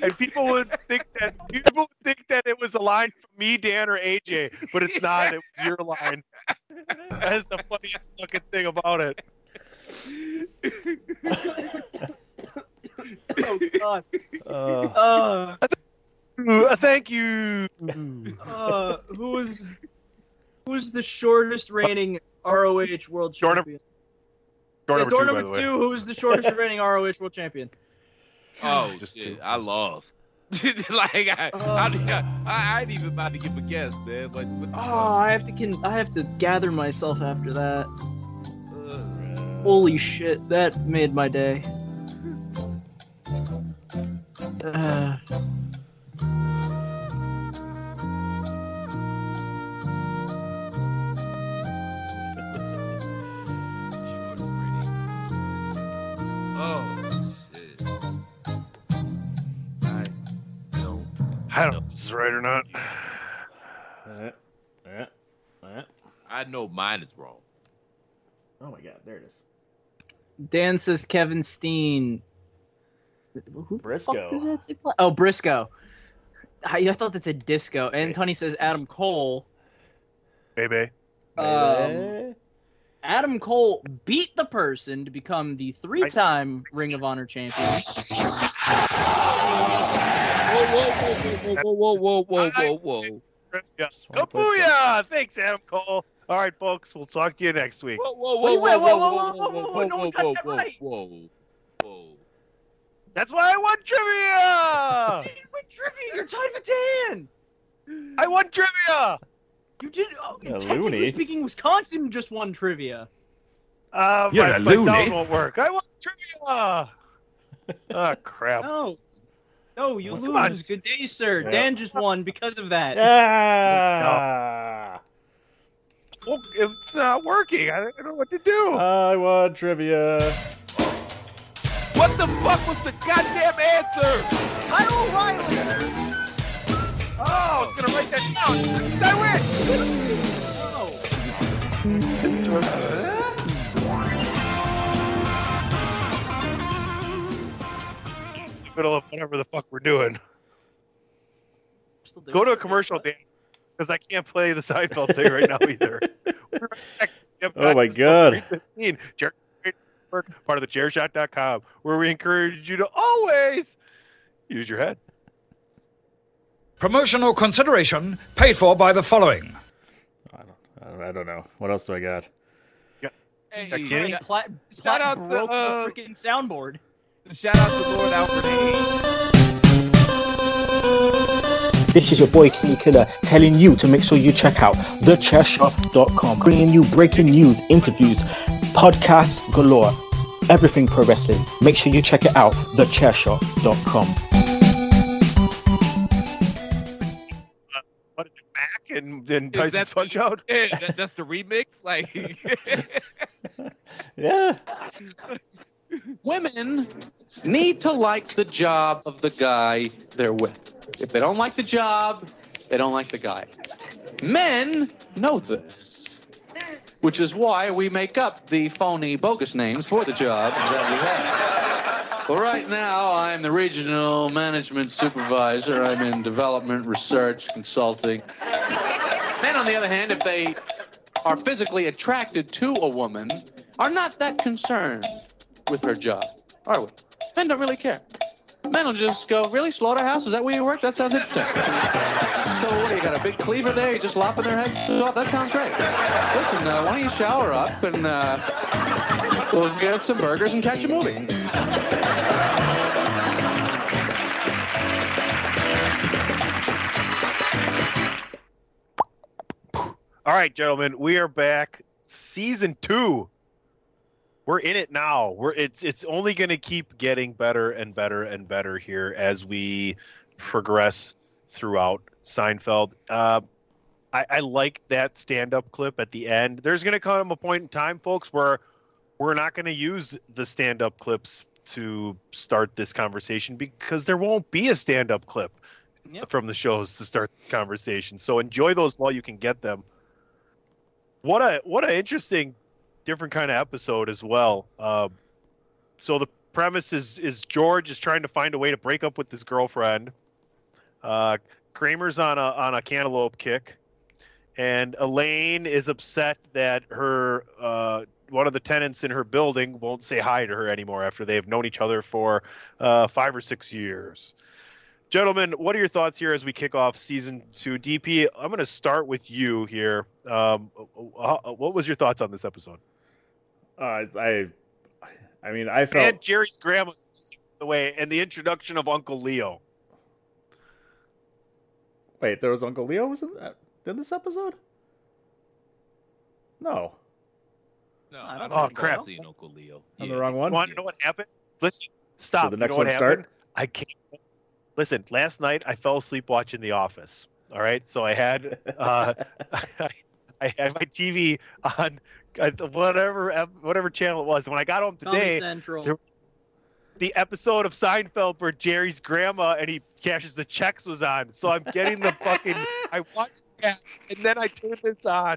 And people would think that people would think that it was a line from me, Dan, or AJ, but it's not. It was your line. That's the funniest fucking thing about it. Oh god. Uh, Uh, thank you. uh, who was who was the shortest reigning ROH world Door champion? Door Yeah, number door two, by number the two. Who was the shortest reigning ROH world champion? Oh Just shit, two. I lost. like I, I, I, I ain't even about to give a guess, man. But, but Oh, I have to con- I have to gather myself after that. uh, Holy shit, that made my day. Uh, right or not. eh, eh. I know mine is wrong. Oh my god, there it is. Dan says Kevin Steen. Who the fuck Briscoe. does that say play- Oh, Briscoe. I, I thought that's a disco. And Tony says Adam Cole. Baby. Um, Adam Cole beat the person to become the three-time Ring of Honor champion. Whoa, whoa, whoa, whoa, whoa, whoa, whoa, whoa, whoa. Yeah. Just wanna put some- Kabooyah! Thanks, Adam Cole. All right, folks. We'll talk to you next week. Whoa, whoa, Wait, whoa, wait, whoa, whoa, whoa, whoa, whoa, whoa, whoa, no one got that right. whoa, whoa. That's why I won trivia. You didn't win trivia. You're tied with Dan. I won trivia. You did. Oh, Yeah, technically loony. speaking, Wisconsin just won trivia. Uh, You're my, a my loony. sound won't work. I won trivia. oh crap. No. No, you Come on. lose. Good day, sir. Yeah. Dan just won because of that. Ah! Well, it's not working. I don't know what to do. I won trivia. What the fuck was the goddamn answer? Kyle O'Reilly. oh, it's gonna write that down. I win. Middle of whatever the fuck we're doing. Still doing Go to a commercial, Dan, because I can't play the Seinfeld thing right now either. We're right back. Get Oh my God. 315. Jerry Network, part of the chairshot.com, where we encourage you to always use your head. Promotional consideration paid for by the following. I don't, I don't, know. What else do I got? Hey, That Kenny? Pla- Pla- Shout out to, broke uh, the freaking soundboard. Shout out to Lord Alfred Hayes. This is your boy Kenny Killer telling you to make sure you check out thechairshot.com, bringing you breaking news, interviews, podcasts galore, everything pro wrestling. Make sure you check it out, thechairshot.com. What is it, Mac and then Tyson's that the- Punch Out? Yeah, that, that's the remix. Like, Yeah. Women need to like the job of the guy they're with. If they don't like the job, they don't like the guy. Men know this, which is why we make up the phony, bogus names for the jobs that we have. Well, right now, I'm the regional management supervisor. I'm in development, research, consulting. Men, on the other hand, if they are physically attracted to a woman, are not that concerned with her job, are we? Men don't really care. Men will just go, really, slaughterhouse? Is that where you work? That sounds interesting. So what, you got a big cleaver there? You just lopping their heads off? That sounds great. Listen, uh, why don't you shower up and uh, we'll get some burgers and catch a movie. All right, gentlemen, we are back. Season two we're in it now. We're it's it's only going to keep getting better and better and better here as we progress throughout Seinfeld. Uh, I, I like that stand-up clip at the end. There's going to come a point in time, folks, where we're not going to use the stand-up clips to start this conversation because there won't be a stand-up clip from the shows to start this conversation. So enjoy those while you can get them. What a what a interesting, different kind of episode as well. Uh, so the premise is is George is trying to find a way to break up with his girlfriend. Uh, Kramer's on a on a cantaloupe kick, and Elaine is upset that her uh, one of the tenants in her building won't say hi to her anymore after they've known each other for uh, five or six years. Gentlemen, what are your thoughts here as we kick off season two? DP, I'm going to start with you here. Um, uh, what was your thoughts on this episode? Uh, I, I mean, I felt And Jerry's grandma the way, and the introduction of Uncle Leo. wait, there was Uncle Leo was in that in this episode. No, No, I I don't don't Oh, think crap. I've seen Uncle Leo. on Yeah. the wrong one. Want to know what happened? Listen, stop. the You next know one start? I can't. Listen, last night I fell asleep watching The Office. All right, so I had uh, I, I had my TV on uh, whatever whatever channel it was. When I got home today, there- the episode of Seinfeld where Jerry's grandma and he cashes the checks was on. So I'm getting the fucking. I watched that and then I turned this on.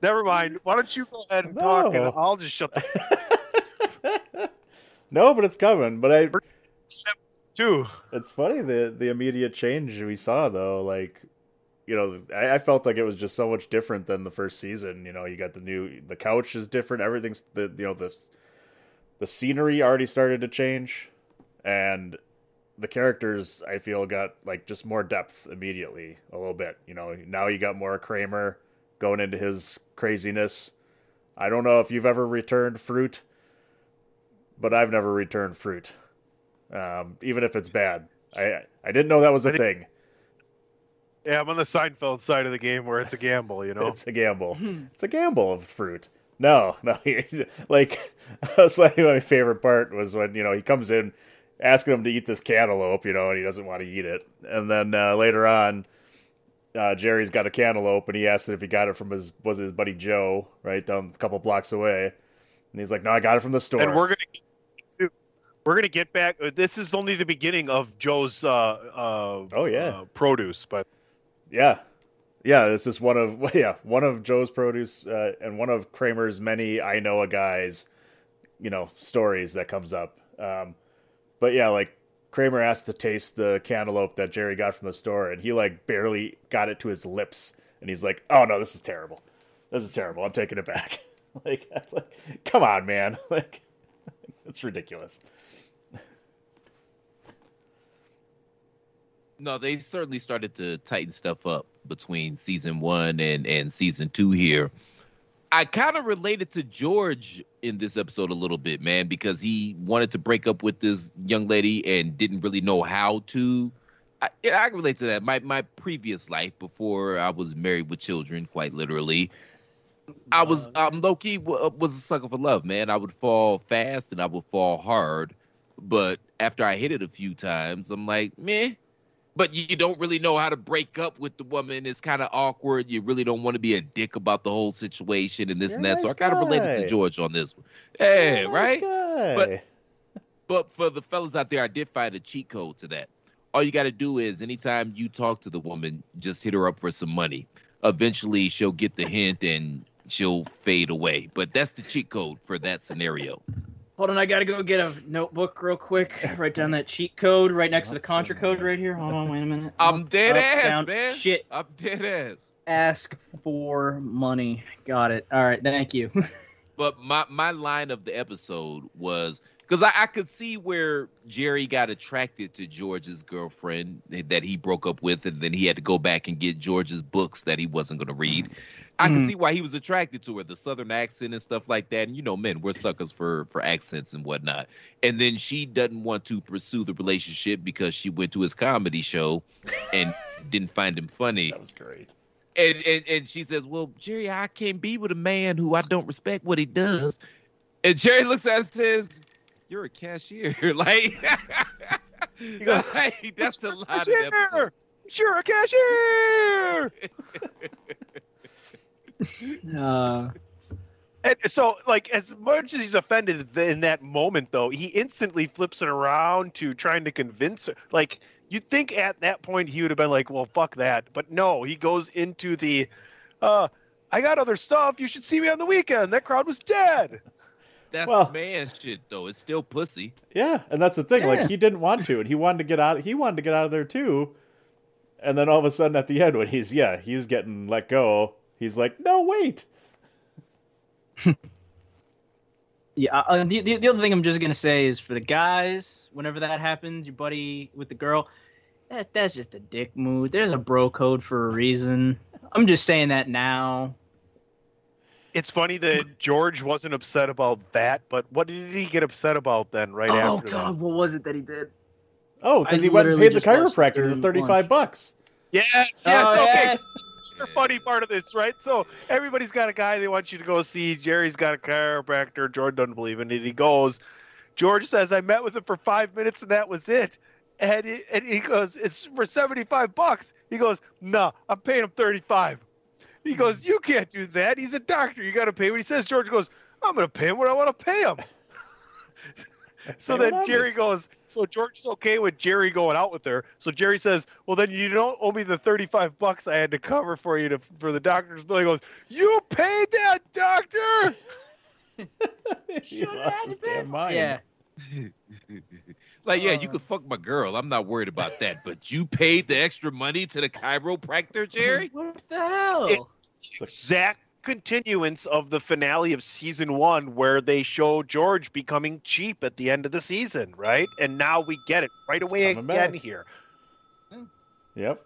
Never mind. Why don't you go ahead and talk and No. I'll just shut the no, but it's coming. But I, too. it's funny the the immediate change we saw though. Like, you know, I, I felt like it was just so much different than the first season. You know, you got the new the couch is different. Everything's the you know the the scenery already started to change, and the characters I feel got like just more depth immediately a little bit. You know, now you got more Kramer going into his craziness. I don't know if you've ever returned fruit, but I've never returned fruit, um, even if it's bad. I I didn't know that was a thing. Yeah, I'm on the Seinfeld side of the game where it's a gamble, you know. It's a gamble. it's a gamble of fruit. No, no. like that's like my favorite part was when you know he comes in asking him to eat this cantaloupe, you know, and he doesn't want to eat it, and then uh, later on. Uh, Jerry's got a cantaloupe, and he asked if he got it from his was it his buddy Joe, right down a couple blocks away, and he's like, "No, I got it from the store." And we're gonna get, we're gonna get back. uh, This is only the beginning of Joe's uh, uh, Oh, yeah. uh, produce, but Yeah, yeah. This is one of yeah one of Joe's produce uh, and one of Kramer's many I know a guy's you know stories that comes up. Um, but yeah, like Kramer asked to taste the cantaloupe that Jerry got from the store, and he like barely got it to his lips, and he's like, "Oh no, this is terrible. This is terrible. I'm taking it back." like, like, come on, man. Like, it's ridiculous. No, they certainly started to tighten stuff up between season one and, and season two here. I kind of related to George in this episode a little bit, man, because he wanted to break up with this young lady and didn't really know how to. I, yeah, I can relate to that. My my previous life before I was married with children, quite literally, I was um low key w- was a sucker for love, man. I would fall fast and I would fall hard, but after I hit it a few times, I'm like, meh. But you don't really know how to break up with the woman. It's kind of awkward. You really don't want to be a dick about the whole situation and this You're and that. so I nice kind of related to George on this one. Hey, Nice right? guy. But but for the fellas out there, I did find a cheat code to that. All you got to do is anytime you talk to the woman, just hit her up for some money. Eventually, she'll get the hint and she'll fade away. But that's the cheat code for that scenario. Hold on, I gotta go get a notebook real quick. Write down that cheat code right next to the contra code right here. Hold on, wait a minute. I'm dead up, ass, down. man. Shit. I'm dead ass. Ask for money. Got it. All right, thank you. But my my line of the episode was because I, I could see where Jerry got attracted to George's girlfriend that he broke up with, and then he had to go back and get George's books that he wasn't going to read. I could Mhm. see why he was attracted to her, the southern accent and stuff like that. And you know, men, we're suckers for for accents and whatnot. And then she doesn't want to pursue the relationship because she went to his comedy show and didn't find him funny. that was great. And, and and she says, "Well, Jerry, I can't be with a man who I don't respect what he does." And Jerry looks at us and says, "You're a cashier." like, He goes, like, that's the line of the episode. Cashier! You're a cashier! Uh, And so, like, as much as he's offended in that moment, though, he instantly flips it around to trying to convince her. Like, you'd think at that point he would have been like, well, fuck that. But no, he goes into the, uh, I got other stuff. You should see me on the weekend. That crowd was dead. That's Well- man shit though. It's still pussy. Yeah, and that's the thing. Yeah. Like he didn't want to, and he wanted to get out. He wanted to get out of there too. And then all of a sudden, at the end, when he's yeah, he's getting let go. He's like, no, wait. yeah. Uh, the, the the other thing I'm just gonna say is for the guys, whenever that happens, your buddy with the girl, that that's just a dick move. There's a bro code for a reason. I'm just saying that now. It's funny that George wasn't upset about that, but what did he get upset about then, right oh after Oh God, what was it that he did? Oh, because he went and paid the just watched the chiropractor the third thirty-five bucks. that? Yes, yes, oh okay. yes. the funny part of this, right? So everybody's got a guy they want you to go see. Jerry's got a chiropractor. George doesn't believe in it. He goes. George says, "I met with him for five minutes and that was it." And he, and he goes, "It's for seventy-five bucks." He goes, "No, I'm paying him thirty-five. He goes, "You can't do that. He's a doctor. You got to pay what he says." George goes, "I'm going to pay him what I want to pay him." so Pay then Jerry was. goes, so George's okay with Jerry going out with her. So Jerry says, "Well, then you don't owe me the thirty-five bucks I had to cover for you to for the doctor's bill." He goes, "You paid that doctor." he lost his damn mind. Yeah. like, yeah, Uh. you could fuck my girl. I'm not worried about that. But you paid the extra money to the chiropractor, Jerry? What the hell? It- exact continuance of the finale of season one where they show George becoming cheap at the end of the season, right? And now we get it right away coming again back. here. Yep.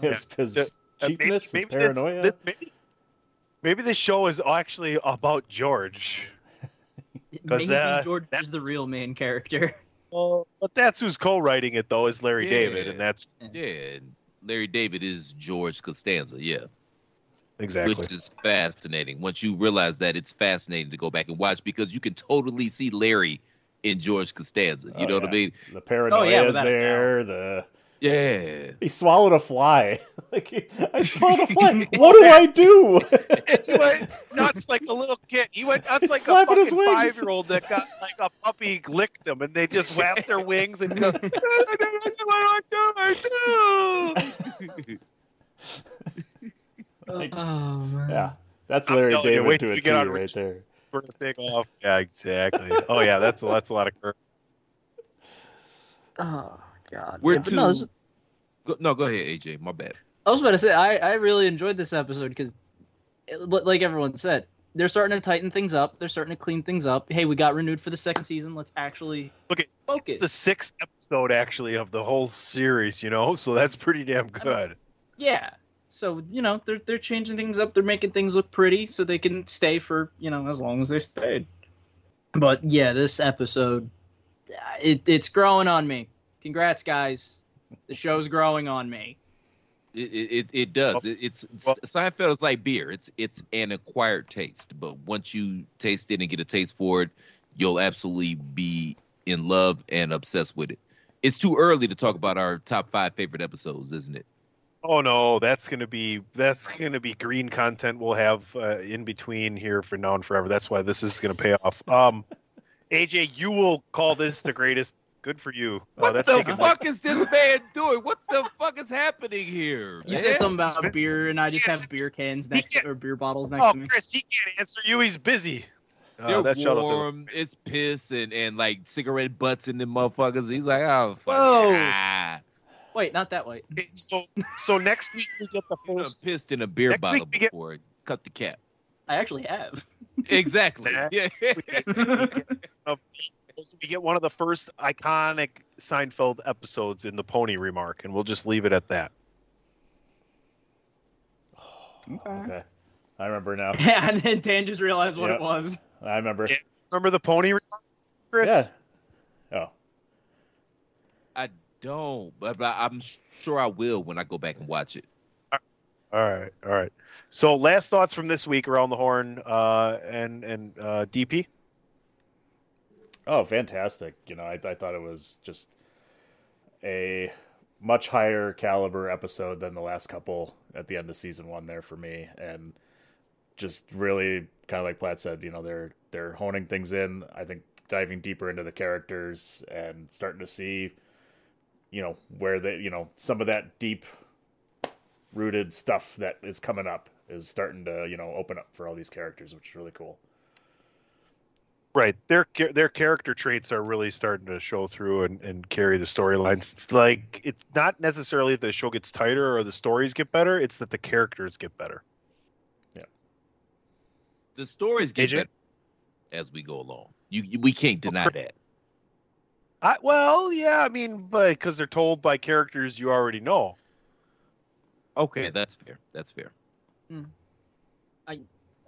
His, his Uh, Uh, cheapness, maybe, his maybe this- paranoia. This, maybe, maybe this show is actually about George. 'Cause, Maybe uh, George is the real main character. Well, but that's who's co-writing it though is Larry Yeah. David, and that's Yeah. Larry David is George Costanza, yeah. exactly. Which is fascinating. Once you realize that, it's fascinating to go back and watch because you can totally see Larry in George Costanza. You Oh, know what I mean? The paranoia Oh, yeah, is without a there. The Yeah. he swallowed a fly. like he, I swallowed a fly. what do I do? he went nuts like a little kid. He went nuts like a Flapping his fucking wings. five-year-old that got like a puppy licked them, and they just whap their wings and go. Like, oh man. yeah, that's I'm Larry telling you, David wait to till a we T get out of right Rich- there. Burn the off. Yeah, exactly. Oh yeah, that's that's a lot of curve. Oh god. We're Yeah, too. no, this- Go, no, go ahead, AJ. My bad. I was about to say I, I really enjoyed this episode because, like everyone said, they're starting to tighten things up. They're starting to clean things up. Hey, we got renewed for the second season. Let's actually Look at focus. the sixth episode actually of the whole series, you know, so that's pretty damn good. Yeah. So you know they're they're changing things up. They're making things look pretty so they can stay for you know as long as they stayed. But yeah, this episode, it it's growing on me. Congrats, guys. The show's growing on me. It it, it, it does. It, it's well- Seinfeld is like beer. It's it's an acquired taste, but once you taste it and get a taste for it, you'll absolutely be in love and obsessed with it. It's too early to talk about our top five favorite episodes, isn't it? Oh no, that's gonna be that's gonna be green content we'll have uh, in between here for now and forever. That's why this is gonna pay off. Um, AJ, you will call this the greatest. Good for you. Uh, What that's the fuck is this man doing? What the fuck is happening here? You man? said something about beer, and I just have beer cans next can't- or beer bottles next Oh, to me. Chris, he can't answer you. He's busy. Uh, They're that warm. It's piss and, and like cigarette butts in them motherfuckers. He's like, oh fuck. Whoa. Ah. Wait, not that way. So, so next week we get the He's first. pissed in a beer Next bottle week we get- before. Cut the cap. I actually have. Exactly. Yeah. of- We get one of the first iconic Seinfeld episodes in the Pony remark, and we'll just leave it at that. Okay, I remember now. Yeah, and then Dan just realized what Yep. it was. I remember. Yeah. Remember the Pony remark, Chris? Yeah. Oh, I don't, but, but I'm sure I will when I go back and watch it. All right, all right. So, last thoughts from this week around the horn, uh, and and uh, DP. Oh, fantastic! You know, I, I thought it was just a much higher caliber episode than the last couple at the end of season one there for me, and just really kind of like Platt said, you know, they're they're honing things in. I think diving deeper into the characters and starting to see, you know, where they, you know, some of that deep rooted stuff that is coming up is starting to, you know, open up for all these characters, which is really cool. Right, their their character traits are really starting to show through and, and carry the storylines. It's like it's not necessarily that the show gets tighter or the stories get better; it's that the characters get better. Yeah. The stories get AJ? better as we go along. You, you we can't deny that. I, well, yeah, I mean, but because they're told by characters you already know. Okay, that's fair. That's fair. Hmm. I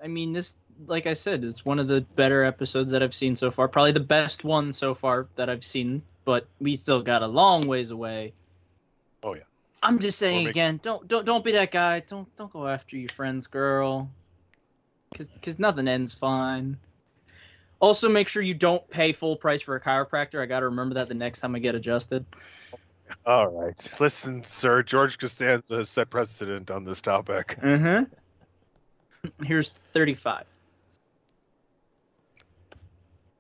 I mean this like I said, it's one of the better episodes that I've seen so far. Probably the best one so far that I've seen, but we still got a long ways away. Oh yeah. I'm just saying again, don't don't don't be that guy. Don't don't go after your friend's girl. Cause, cause nothing ends fine. Also, make sure you don't pay full price for a chiropractor. I got to remember that the next time I get adjusted. All right, listen, sir. George Costanza has set precedent on this topic. Mm-hmm. Here's 35.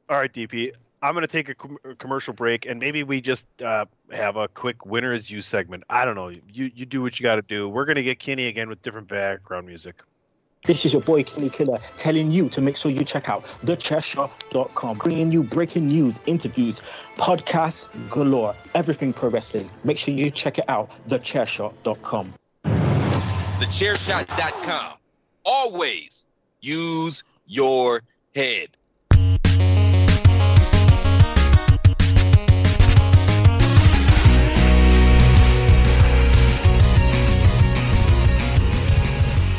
All right, DP. I'm going to take a com- commercial break, and maybe we just uh, have a quick "Winners You" segment. I don't know. You you do what you got to do. We're going to get Kenny again with different background music. This is your boy Kenny Killer telling you to make sure you check out thechairshot.com, bringing you breaking news, interviews, podcasts galore, everything pro wrestling. Make sure you check it out, thechairshot.com. TheChairShot.com. Always use your head.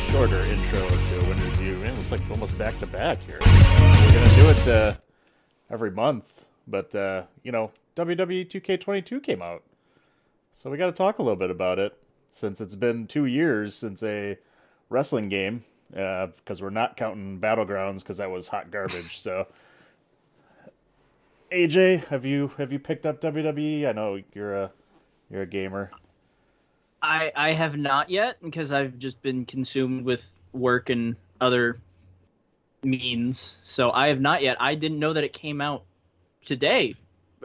Shorter intro to Winners U. Man, it's like almost back to back here. We're gonna do it uh, every month, but uh, you know, WWE 2K22 came out, so we got to talk a little bit about it since it's been two years since a wrestling game. Uh, because we're not counting Battlegrounds because that was hot garbage. So, AJ, have you have you picked up WWE? I know you're a you're a gamer. I I have not yet because I've just been consumed with work and other means. So I have not yet. I didn't know that it came out today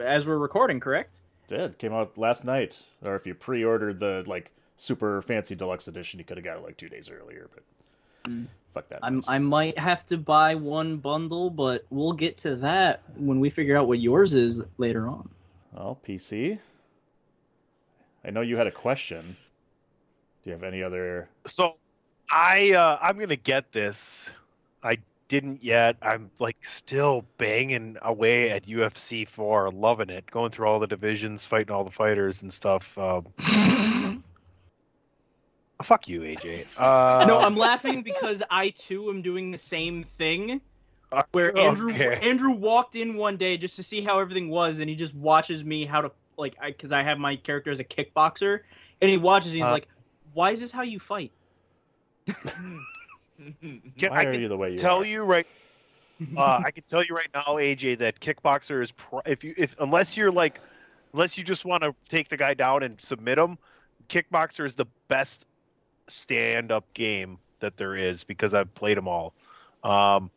as we're recording, correct? did came out last night or if you pre-ordered the like super fancy deluxe edition you could have got it like two days earlier but fuck that I'm, I might have to buy one bundle, but we'll get to that when we figure out what yours is later on. well pc i know you had a question do you have any other So, I uh, I'm going to get this. I didn't yet. I'm like still banging away at UFC 4, loving it, going through all the divisions, fighting all the fighters and stuff. Um, fuck you, AJ. Uh, no, I'm laughing because I too am doing the same thing. Where Andrew okay. Andrew walked in one day just to see how everything was, and he just watches me how to like because I, have my character as a kickboxer, and he watches. And he's Uh. like, "Why is this how you fight?" Can, Why I are can you the way you tell are? you right. Uh, I can tell you right now, AJ, that kickboxer is pr- if you if unless you're like unless you just want to take the guy down and submit him, kickboxer is the best stand-up game that there is because I've played them all. Um,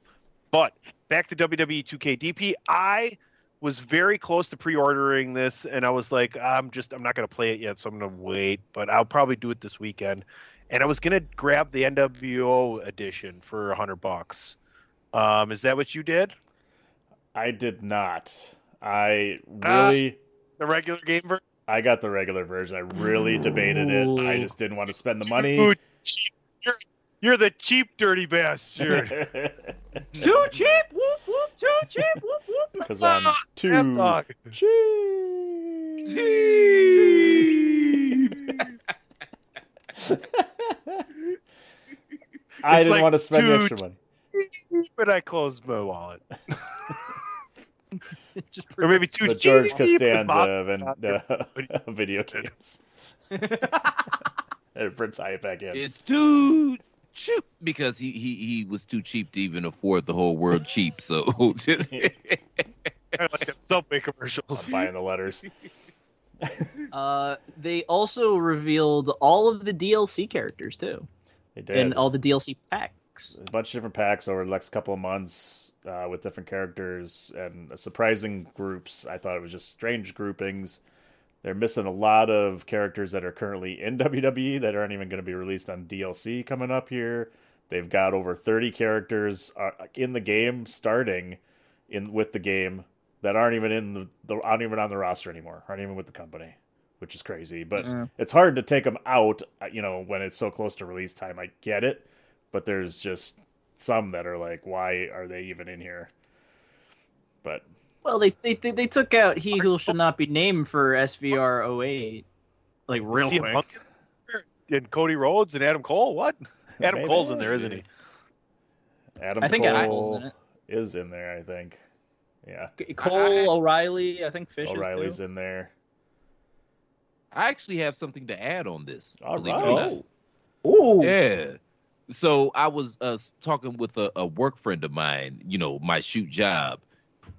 but back to WWE 2K DP, I was very close to pre-ordering this, and I was like, I'm just I'm not gonna play it yet, so I'm gonna wait. But I'll probably do it this weekend. And I was gonna grab the NWO edition for a hundred bucks. Um, is that what you did? i did not i Ah. really The regular game version? I got the regular version i really debated it i just didn't want to spend the money Dude, You're, you're the cheap, dirty bastard. too cheap, whoop whoop, too cheap, whoop whoop. because i'm Damn too dog. i didn't like want to spend the extra money But I closed my wallet. Just or maybe two the George cheap Costanza of and, uh, video games. and Prince back in. It's too cheap because he, he he was too cheap to even afford the whole world cheap. So Uh, I like them Subway commercials. I'm buying the letters. Uh, they also revealed all of the DLC characters too, They did. and all the DLC packs. a bunch of different packs over the next couple of months uh, with different characters and surprising groups. I thought it was just strange groupings. They're missing a lot of characters that are currently in WWE that aren't even going to be released on DLC coming up here. They've got over 30 characters uh, in the game starting in with the game that aren't even in the, the aren't even on the roster anymore. Aren't even with the company, which is crazy. But Yeah. it's hard to take them out, uh, you know, when it's so close to release time. I get it, but there's just some that are like, why are they even in here? But Well, they they they, they took out he who shall not be named for SVR 08, like real quick. Punk and Cody Rhodes and Adam Cole. What? Adam Maybe. Cole's in there, isn't he? Adam I think Cole Cole's in it. is in there. I think, yeah. Kyle O'Reilly, I think Fish O'Reilly's is too. in there. I actually have something to add on this. All believe it or right. not. Oh. Ooh. Yeah. So I was uh, talking with a, a work friend of mine, you know, my shoot job,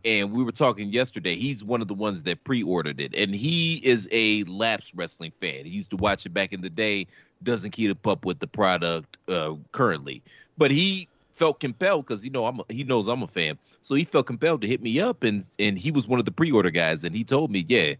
and we were talking yesterday. He's one of the ones that pre-ordered it, and he is a lapsed wrestling fan. He used to watch it back in the day. Doesn't keep up with the product uh, currently, but he felt compelled because you know I'm a, he knows I'm a fan, so he felt compelled to hit me up, and and he was one of the pre-order guys, and he told me, yeah,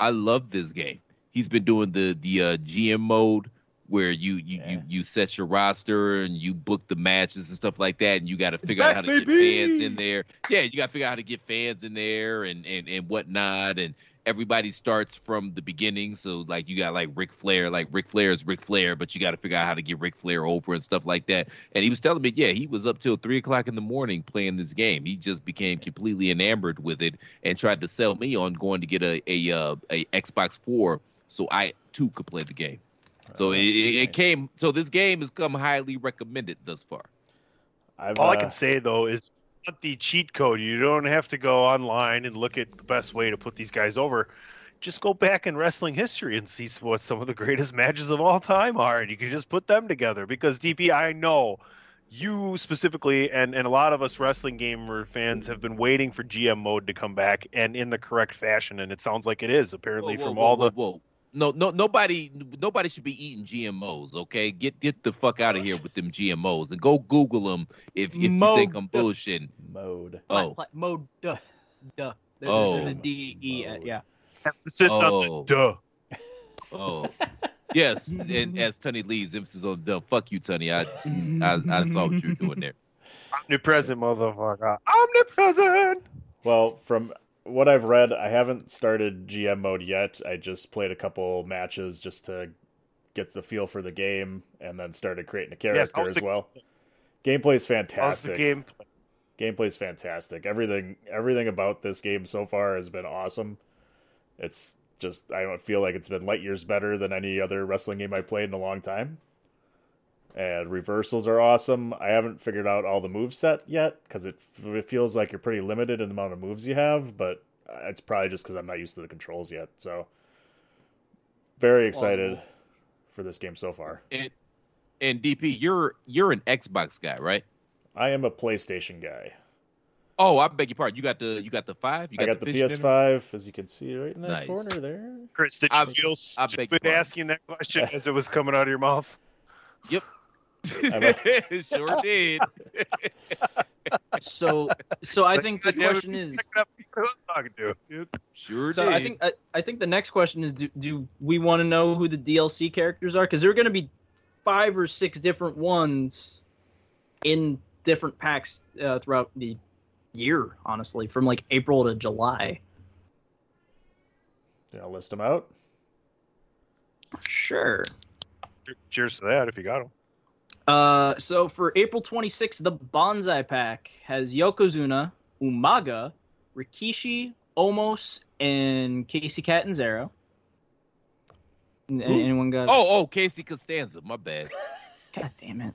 I love this game. He's been doing the the uh, GM mode where you you, you you set your roster and you book the matches and stuff like that, and you got to figure out how back, to get fans in there. Yeah, you got to figure out how to get fans in there and and and whatnot. And everybody starts from the beginning, so like you got like Ric Flair, like Ric Flair is Ric Flair, but you got to figure out how to get Ric Flair over and stuff like that. And he was telling me, yeah, he was up till three o'clock in the morning playing this game. He just became completely enamored with it and tried to sell me on going to get a a uh, a Xbox Four so I too could play the game. So it, it it came. So this game has come highly recommended thus far. I've, All I uh, can say though is put the cheat code. You don't have to go online and look at the best way to put these guys over. Just go back in wrestling history and see what some of the greatest matches of all time are, and you can just put them together. Because DP, I know you specifically, and and a lot of us wrestling gamer fans have been waiting for GM mode to come back and in the correct fashion, and it sounds like it is apparently Whoa, whoa, from whoa, all whoa, the. whoa. No, no, nobody, nobody should be eating GMOs. Okay, get get the fuck out of here with them GMOs and go Google them if if you think I'm bullshitting. Mode. Oh, Pla- mode duh duh. There's, Oh. there's a D E uh, yeah. Emphasis on Oh. the duh. oh, yes. And as Tunney Lee's emphasis on the fuck you, Tunney. I, I, I saw what you were doing there. Omnipresent motherfucker. Omnipresent. Well, from what I've read, I haven't started GM mode yet. I just played a couple matches just to get the feel for the game, and then started creating a character Yes, as the- well. Gameplay is fantastic. game? is fantastic. Everything everything about this game so far has been awesome. It's just I don't feel like it's been light years better than any other wrestling game I played in a long time. And reversals are awesome. I haven't figured out all the move set yet because it, it feels like you're pretty limited in the amount of moves you have, but it's probably just because I'm not used to the controls yet. So very excited for this game so far. And and DP, you're you're an Xbox guy, right? I am a PlayStation guy. Oh, I beg your pardon. You got the you got the five. You I got the Vision in it? PS5, as you can see right in that Nice. corner there. Chris, did I- you feel I beg your stupid pardon. asking that question as it was coming out of your mouth? Yep. I'm sure did. So so I think the question is Who I'm talking to? Sure so did. I think I, I think the next question is do, do we want to know who the DLC characters are because there are going to be five or six different ones in different packs uh, throughout the year honestly from like April to July. Yeah, I'll list them out. Sure. Cheers to that if you got them. Uh, so for April 26th, the Bonsai Pack has Yokozuna, Umaga, Rikishi, Omos, and Kacy Catanzaro. N-? Anyone got? Oh, oh, Casey Costanza. My bad. God damn it.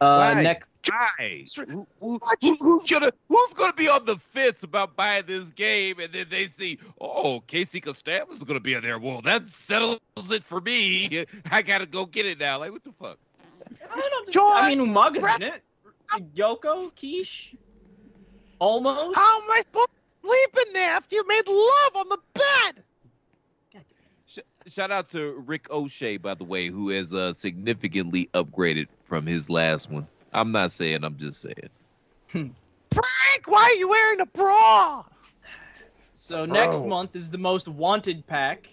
Uh, next. Why? Who, who- who- who's gonna Who's gonna be on the fence about buying this game, and then they see, oh, Casey Costanza's gonna be in there. Well, that settles it for me. I gotta go get it now. Like, what the fuck? I, don't, I mean, Umaga's in it. Yoko, Quiche. Almost. How am I supposed to sleep in there after you made love on the bed? Shout out to Rick O'Shea, by the way, who has uh, significantly upgraded from his last one. I'm not saying, I'm just saying. Hmm. Frank, why are you wearing a bra? So next month is the most wanted pack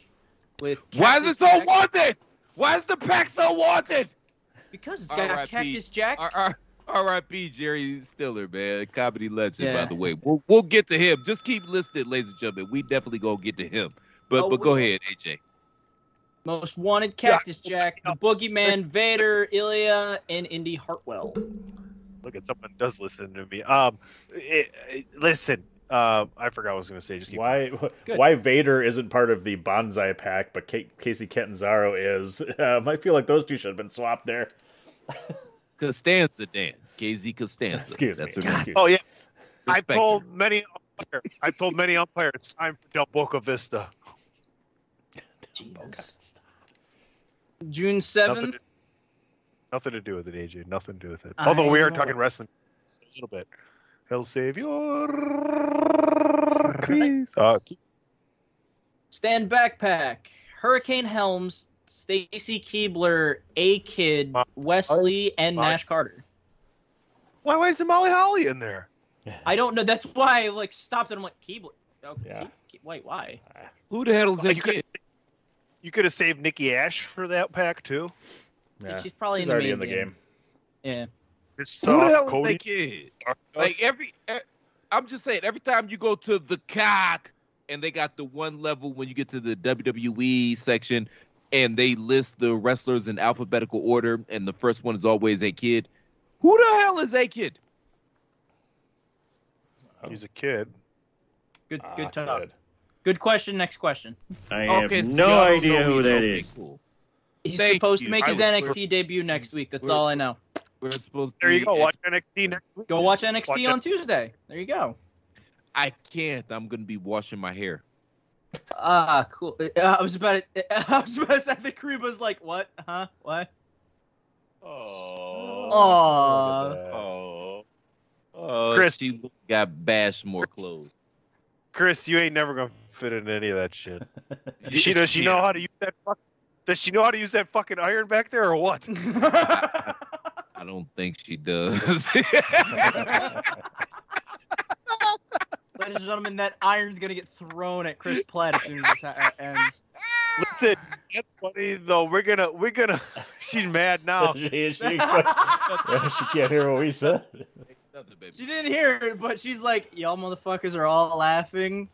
with. Why is it so Jack- wanted? Why is the pack so wanted? Because it's got R.I.P. Cactus Jack. R- R- R.I.P. Jerry Stiller, man, comedy legend. By Yeah. the way, we'll we'll get to him. Just keep listening, ladies and gentlemen. We definitely gonna get to him. But Oh, but we go will. ahead, AJ. Most wanted Cactus Jack, the Boogeyman, Vader, Ilja, and Indi Hartwell. Look at someone does listen to me. Um, it, it- listen. Uh, I forgot what I was going to say. Just keep Why Good. why Vader isn't part of the Bonsai pack, but Ca- Kacy Catanzaro is? Um, I feel like those two should have been swapped there. Costanza, Dan. KZ Costanza. Excuse me. That's her God. name. Oh yeah, I Respect told many umpires. I told many umpires it's time for Del Boca Vista. Jesus. June seventh. to, nothing to do with it, AJ. Nothing to do with it. I Although we are know. talking wrestling a little bit. El Savior. Chris. Uh, keep- Stand backpack. Hurricane Helms, Stacy Keibler, A Kid, Wes Lee, and Molly- Nash Carter. why, why is there Molly Holly in there? I don't know. That's why I like stopped and I'm like Keibler. Oh, Yeah. Ke- Ke- wait, why? Who the hell is Oh, that you could kid? You could have saved Nikki Ash for that pack too. Yeah, she's probably in the already main in the game. game. Yeah. This Who the hell Cody. is that kid? Like every, e- I'm just saying, every time you go to the cock and they got the one level when you get to the WWE section and they list the wrestlers in alphabetical order and the first one is always a kid. Who the hell is a kid? He's a kid. Good Ah, good talk. kid. Good question. Next question. I have Okay, so no idea who either. that Okay, is. Cool. He's Thank supposed you. to make I his was- NXT debut next week. That's all I know. We're supposed to There you go. Watch NXT next week. Go watch NXT Watch on it. Tuesday. There you go. I can't. I'm gonna be washing my hair. Ah, cool. Uh, I was about to. I was about to say. I think Kareem was like, "What? Huh? What?" Oh. Aw. Oh, oh, Chris. she got bashed more clothes. Chris, you ain't never gonna fit in any of that shit. Does she does she know how to use that fuck? Does she know how to use that fucking iron back there or what? I don't think she does. Ladies and gentlemen, that iron's gonna get thrown at Chris Platt as soon as this ha- ends. Listen, that's funny though. We're gonna we're gonna. She's mad now. she, she, she can't hear what we said. She didn't hear it, but she's like, "Y'all motherfuckers are all laughing."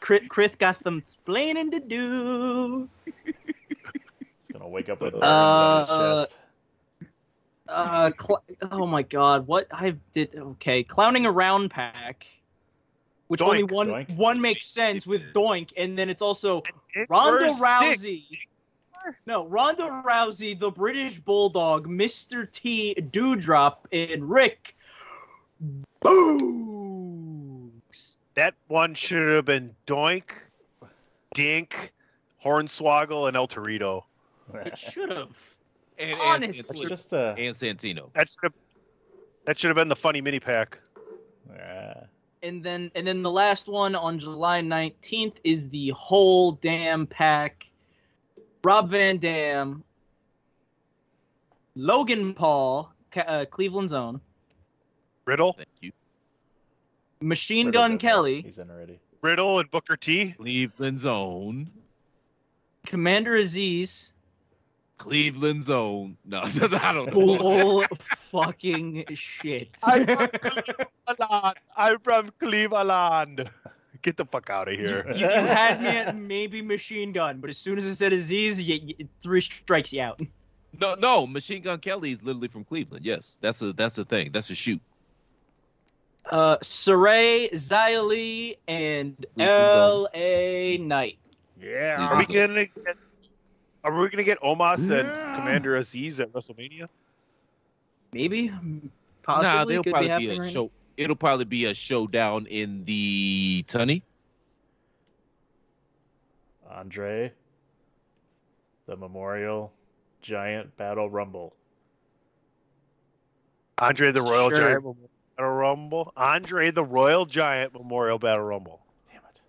Chris, Chris got some explaining to do. He's gonna wake up with burns Uh, on his chest. Uh, cl- oh my god, what I did? Okay, clowning around pack, which only one Doink. one makes sense with Doink, and then it's also Ronda Where's Rousey. No, Ronda Rousey, the British Bulldog, Mr. T, Doudrop, and Rick. Boogs. That one should have been Doink, Dink, Hornswoggle, and El Torito. It should have. and, and, Honestly. It's just a. and Santino. That should have that should have been the funny mini pack. Yeah. And then and then the last one on July 19th is the whole damn pack. Rob Van Dam, Logan Paul, Ca- uh, Cleveland's own, Riddle, Thank you. Machine Riddle's Gun in there. Kelly, He's in already. Riddle, and Booker T. Cleveland's own. Commander Azeez, Cleveland's own. No, I don't know. bull fucking shit. I'm from Cleveland. I'm from Cleveland. Get the fuck out of You, here. you had me at maybe Machine Gun, but as soon as it said Azeez, you, you, three strikes you out. No, no. Machine Gun Kelly is literally from Cleveland. Yes, that's a that's a thing. That's a shoot. Uh, Sarray, Xia and Cleveland's. L.A. Knight. Yeah. Are we gonna get? Are we gonna get Omos and Commander Azeez at WrestleMania? Maybe, nah, possibly there'll could be probably be happening a right show. It'll probably be a showdown in the Tunney. Andre. The Memorial Giant Battle Rumble. Andre the Royal Sure. Giant. Battle Rumble. Andre the Royal Giant Memorial Battle Rumble. Damn it!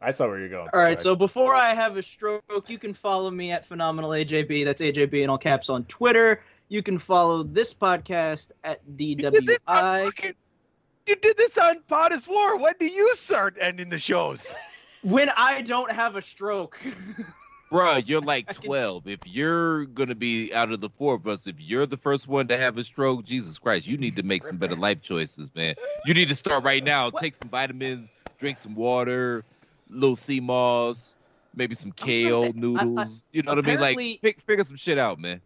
I saw where you're going. All right, so before I have a stroke, you can follow me at Phenomenal AJB. That's AJB in all caps on Twitter. You can follow this podcast at DWI. You did this on Pod is War. When do you start ending the shows? When I don't have a stroke. Bruh, you're like 12. If you're going to be out of the four of us, if you're the first one to have a stroke, Jesus Christ, you need to make some better life choices, man. You need to start right now. Take some vitamins, drink some water, little sea moss, maybe some kale say, I- I- noodles. you know what I mean? Like, pick, figure some shit out, man.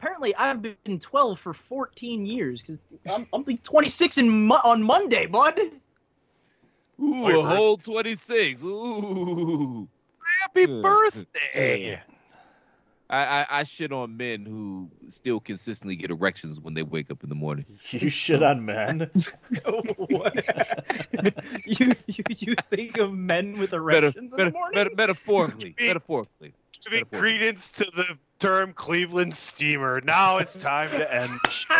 Apparently, I've been 12 for 14 years because I'm, I'm like 26 in Mo- on Monday, bud. Ooh, a whole 26. Ooh. Happy birthday. I, I, I shit on men who still consistently get erections when they wake up in the morning. You shit on men. you, you you think of men with Meta, erections in the morning? meta, metaphorically. metaphorically. Giving credence to the term Cleveland Steamer. Now it's time to end the show.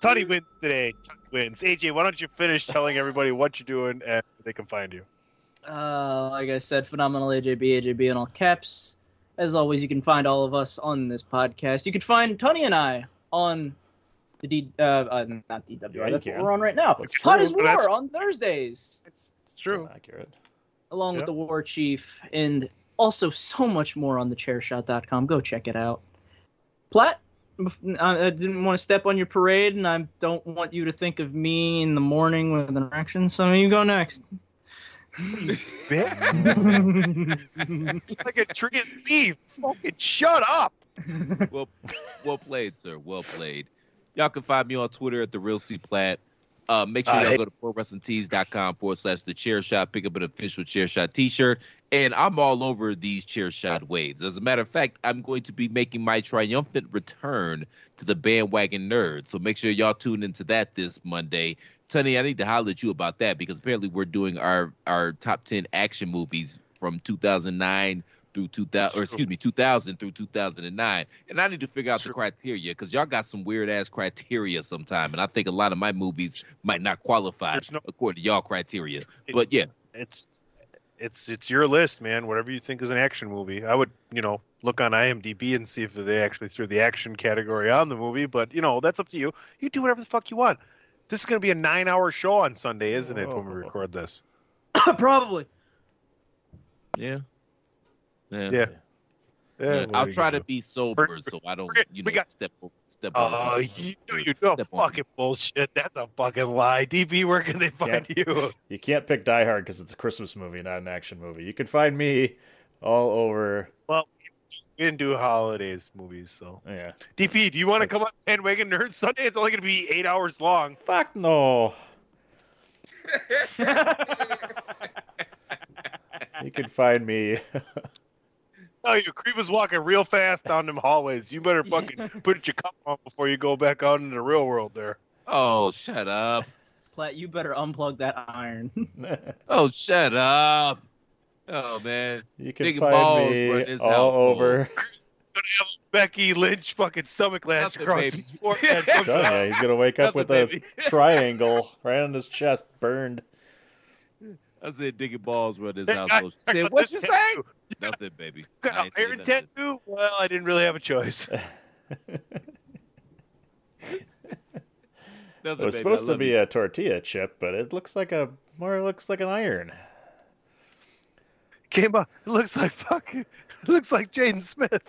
Tony wins today. Tony wins. AJ, why don't you finish telling everybody what you're doing and they can find you? Uh, like I said, phenomenal AJB, AJB in all caps. As always, you can find all of us on this podcast. You can find Tony and I on the D, uh, uh not DWI. Yeah, that's can. what we're on right now. It's Hot true, as but War on Thursdays, It's true. Accurate. Along with the War Chief, and also so much more on thechairshot.com. Go check it out. Platt, I I didn't want to step on your parade, and I don't want you to think of me in the morning with an erection, so you go next. like a tree and leaf. Fucking shut up. well, well played, sir. Well played. Y'all can find me on Twitter at the Real C Plat. Uh, make sure Uh, y'all hey- go to ProWrestlingTees.com forward slash the chair shot, pick up an official chair shot t shirt. And I'm all over these chair shot waves. As a matter of fact, I'm going to be making my triumphant return to the bandwagon nerd. So make sure y'all tune into that this Monday. Tony, I need to holler at you about that because apparently we're doing our, our top 10 action movies from 2009 through 2000, or excuse me, 2000 through 2009. And I need to figure out the criteria because y'all got some weird ass criteria sometime. And I think a lot of my movies might not qualify according to y'all criteria. But yeah, It's it's it's your list, man. Whatever you think is an action movie. I would, you know, look on IMDb and see if they actually threw the action category on the movie. But you know, that's up to you. You do whatever the fuck you want. This is gonna be a nine-hour show on Sunday, isn't it? When we record this. Probably. yeah. Yeah. Yeah. Yeah, Yeah, I'll try gonna to be sober so I don't, you know, we got- step o- step Oh, on. Uh, you you know fucking bullshit. That's a fucking lie. DB, where can they find Can't- you? You can't pick Die Hard because it's a Christmas movie, not an action movie. You can find me all over. Well, we didn't do holidays movies, so. Yeah. DP, do you want to come on Bandwagon Nerd Sunday? It's only going to be eight hours long. Fuck no. You can find me. Oh, you, creep is walking real fast down them hallways. You better fucking put your cup on before you go back out into the real world there. Oh, shut up. Platt, you better unplug that iron. Oh, shut up. Oh man. You can Big find balls me run this all household. over. Gonna have Becky Lynch fucking stomach lash Nothing, across baby. his forehead. I'm he's gonna wake up Nothing, with a baby. triangle right on his chest, burned. I said digging balls run this That guy- household. She said, what you say? Nothing, baby. Got I an ain't saying tattoo? Well, I didn't really have a choice. It was baby. Supposed to be you. a tortilla chip, but it looks like a more looks like an iron. Came up. It looks like fucking. It looks like Jaden Smith.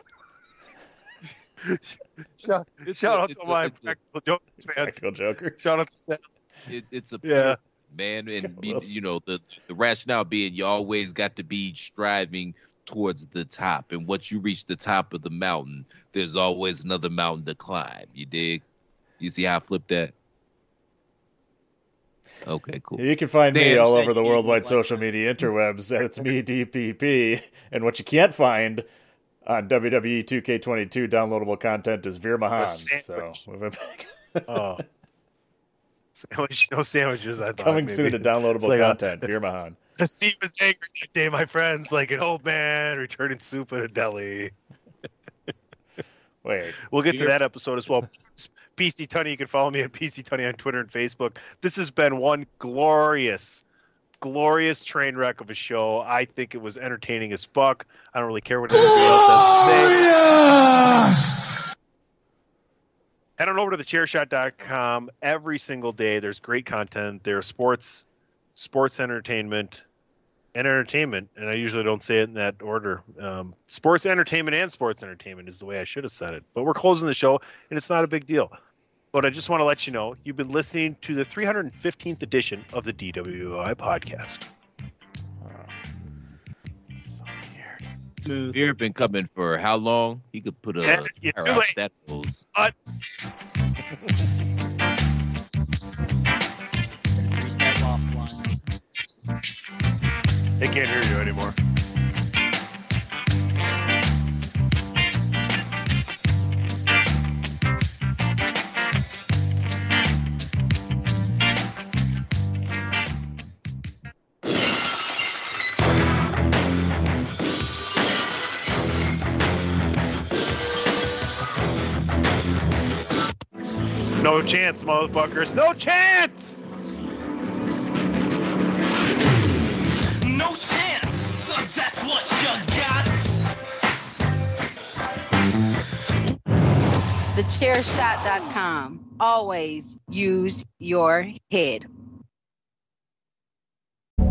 shout shout a- out to a- my it's a- practical joke. Practical Joker. Shout out to Seth. It, it's a Yeah. Man, and be, you know the the rationale being you always got to be striving towards the top, and once you reach the top of the mountain, there's always another mountain to climb. You dig? You see how I flipped that? Okay, cool. You can find me all over the worldwide social media interwebs. It's me, DPP. And what you can't find on WWE 2K22 downloadable content is Veer Mahaan. So sandwich. we've been Oh. Sandwich, no sandwiches. I thought coming maybe. soon to downloadable It's like a- content. Veer Mahaan. The scene was angry that day, my friends, like an old man returning soup at a deli. Wait. We'll get to You're- that episode as well. PC Tunney, you can follow me at PC Tunney on Twitter and Facebook. This has been one glorious, glorious train wreck of a show. I think it was entertaining as fuck. I don't really care what anybody else has to say. Head on over to thechairshot.com every single day. There's great content. There's sports, sports entertainment, and entertainment. And I usually don't say it in that order. Um, sports entertainment and sports entertainment is the way I should have said it. But we're closing the show, and it's not a big deal. But I just want to let you know you've been listening to the 315th edition of the DWI podcast. Beer been coming for how long? He could put a Yeah, you're too late. that goes. But they can't hear you anymore. No chance, motherfuckers. No chance! No chance. That's what you got. TheChairShot.com. Always use your head.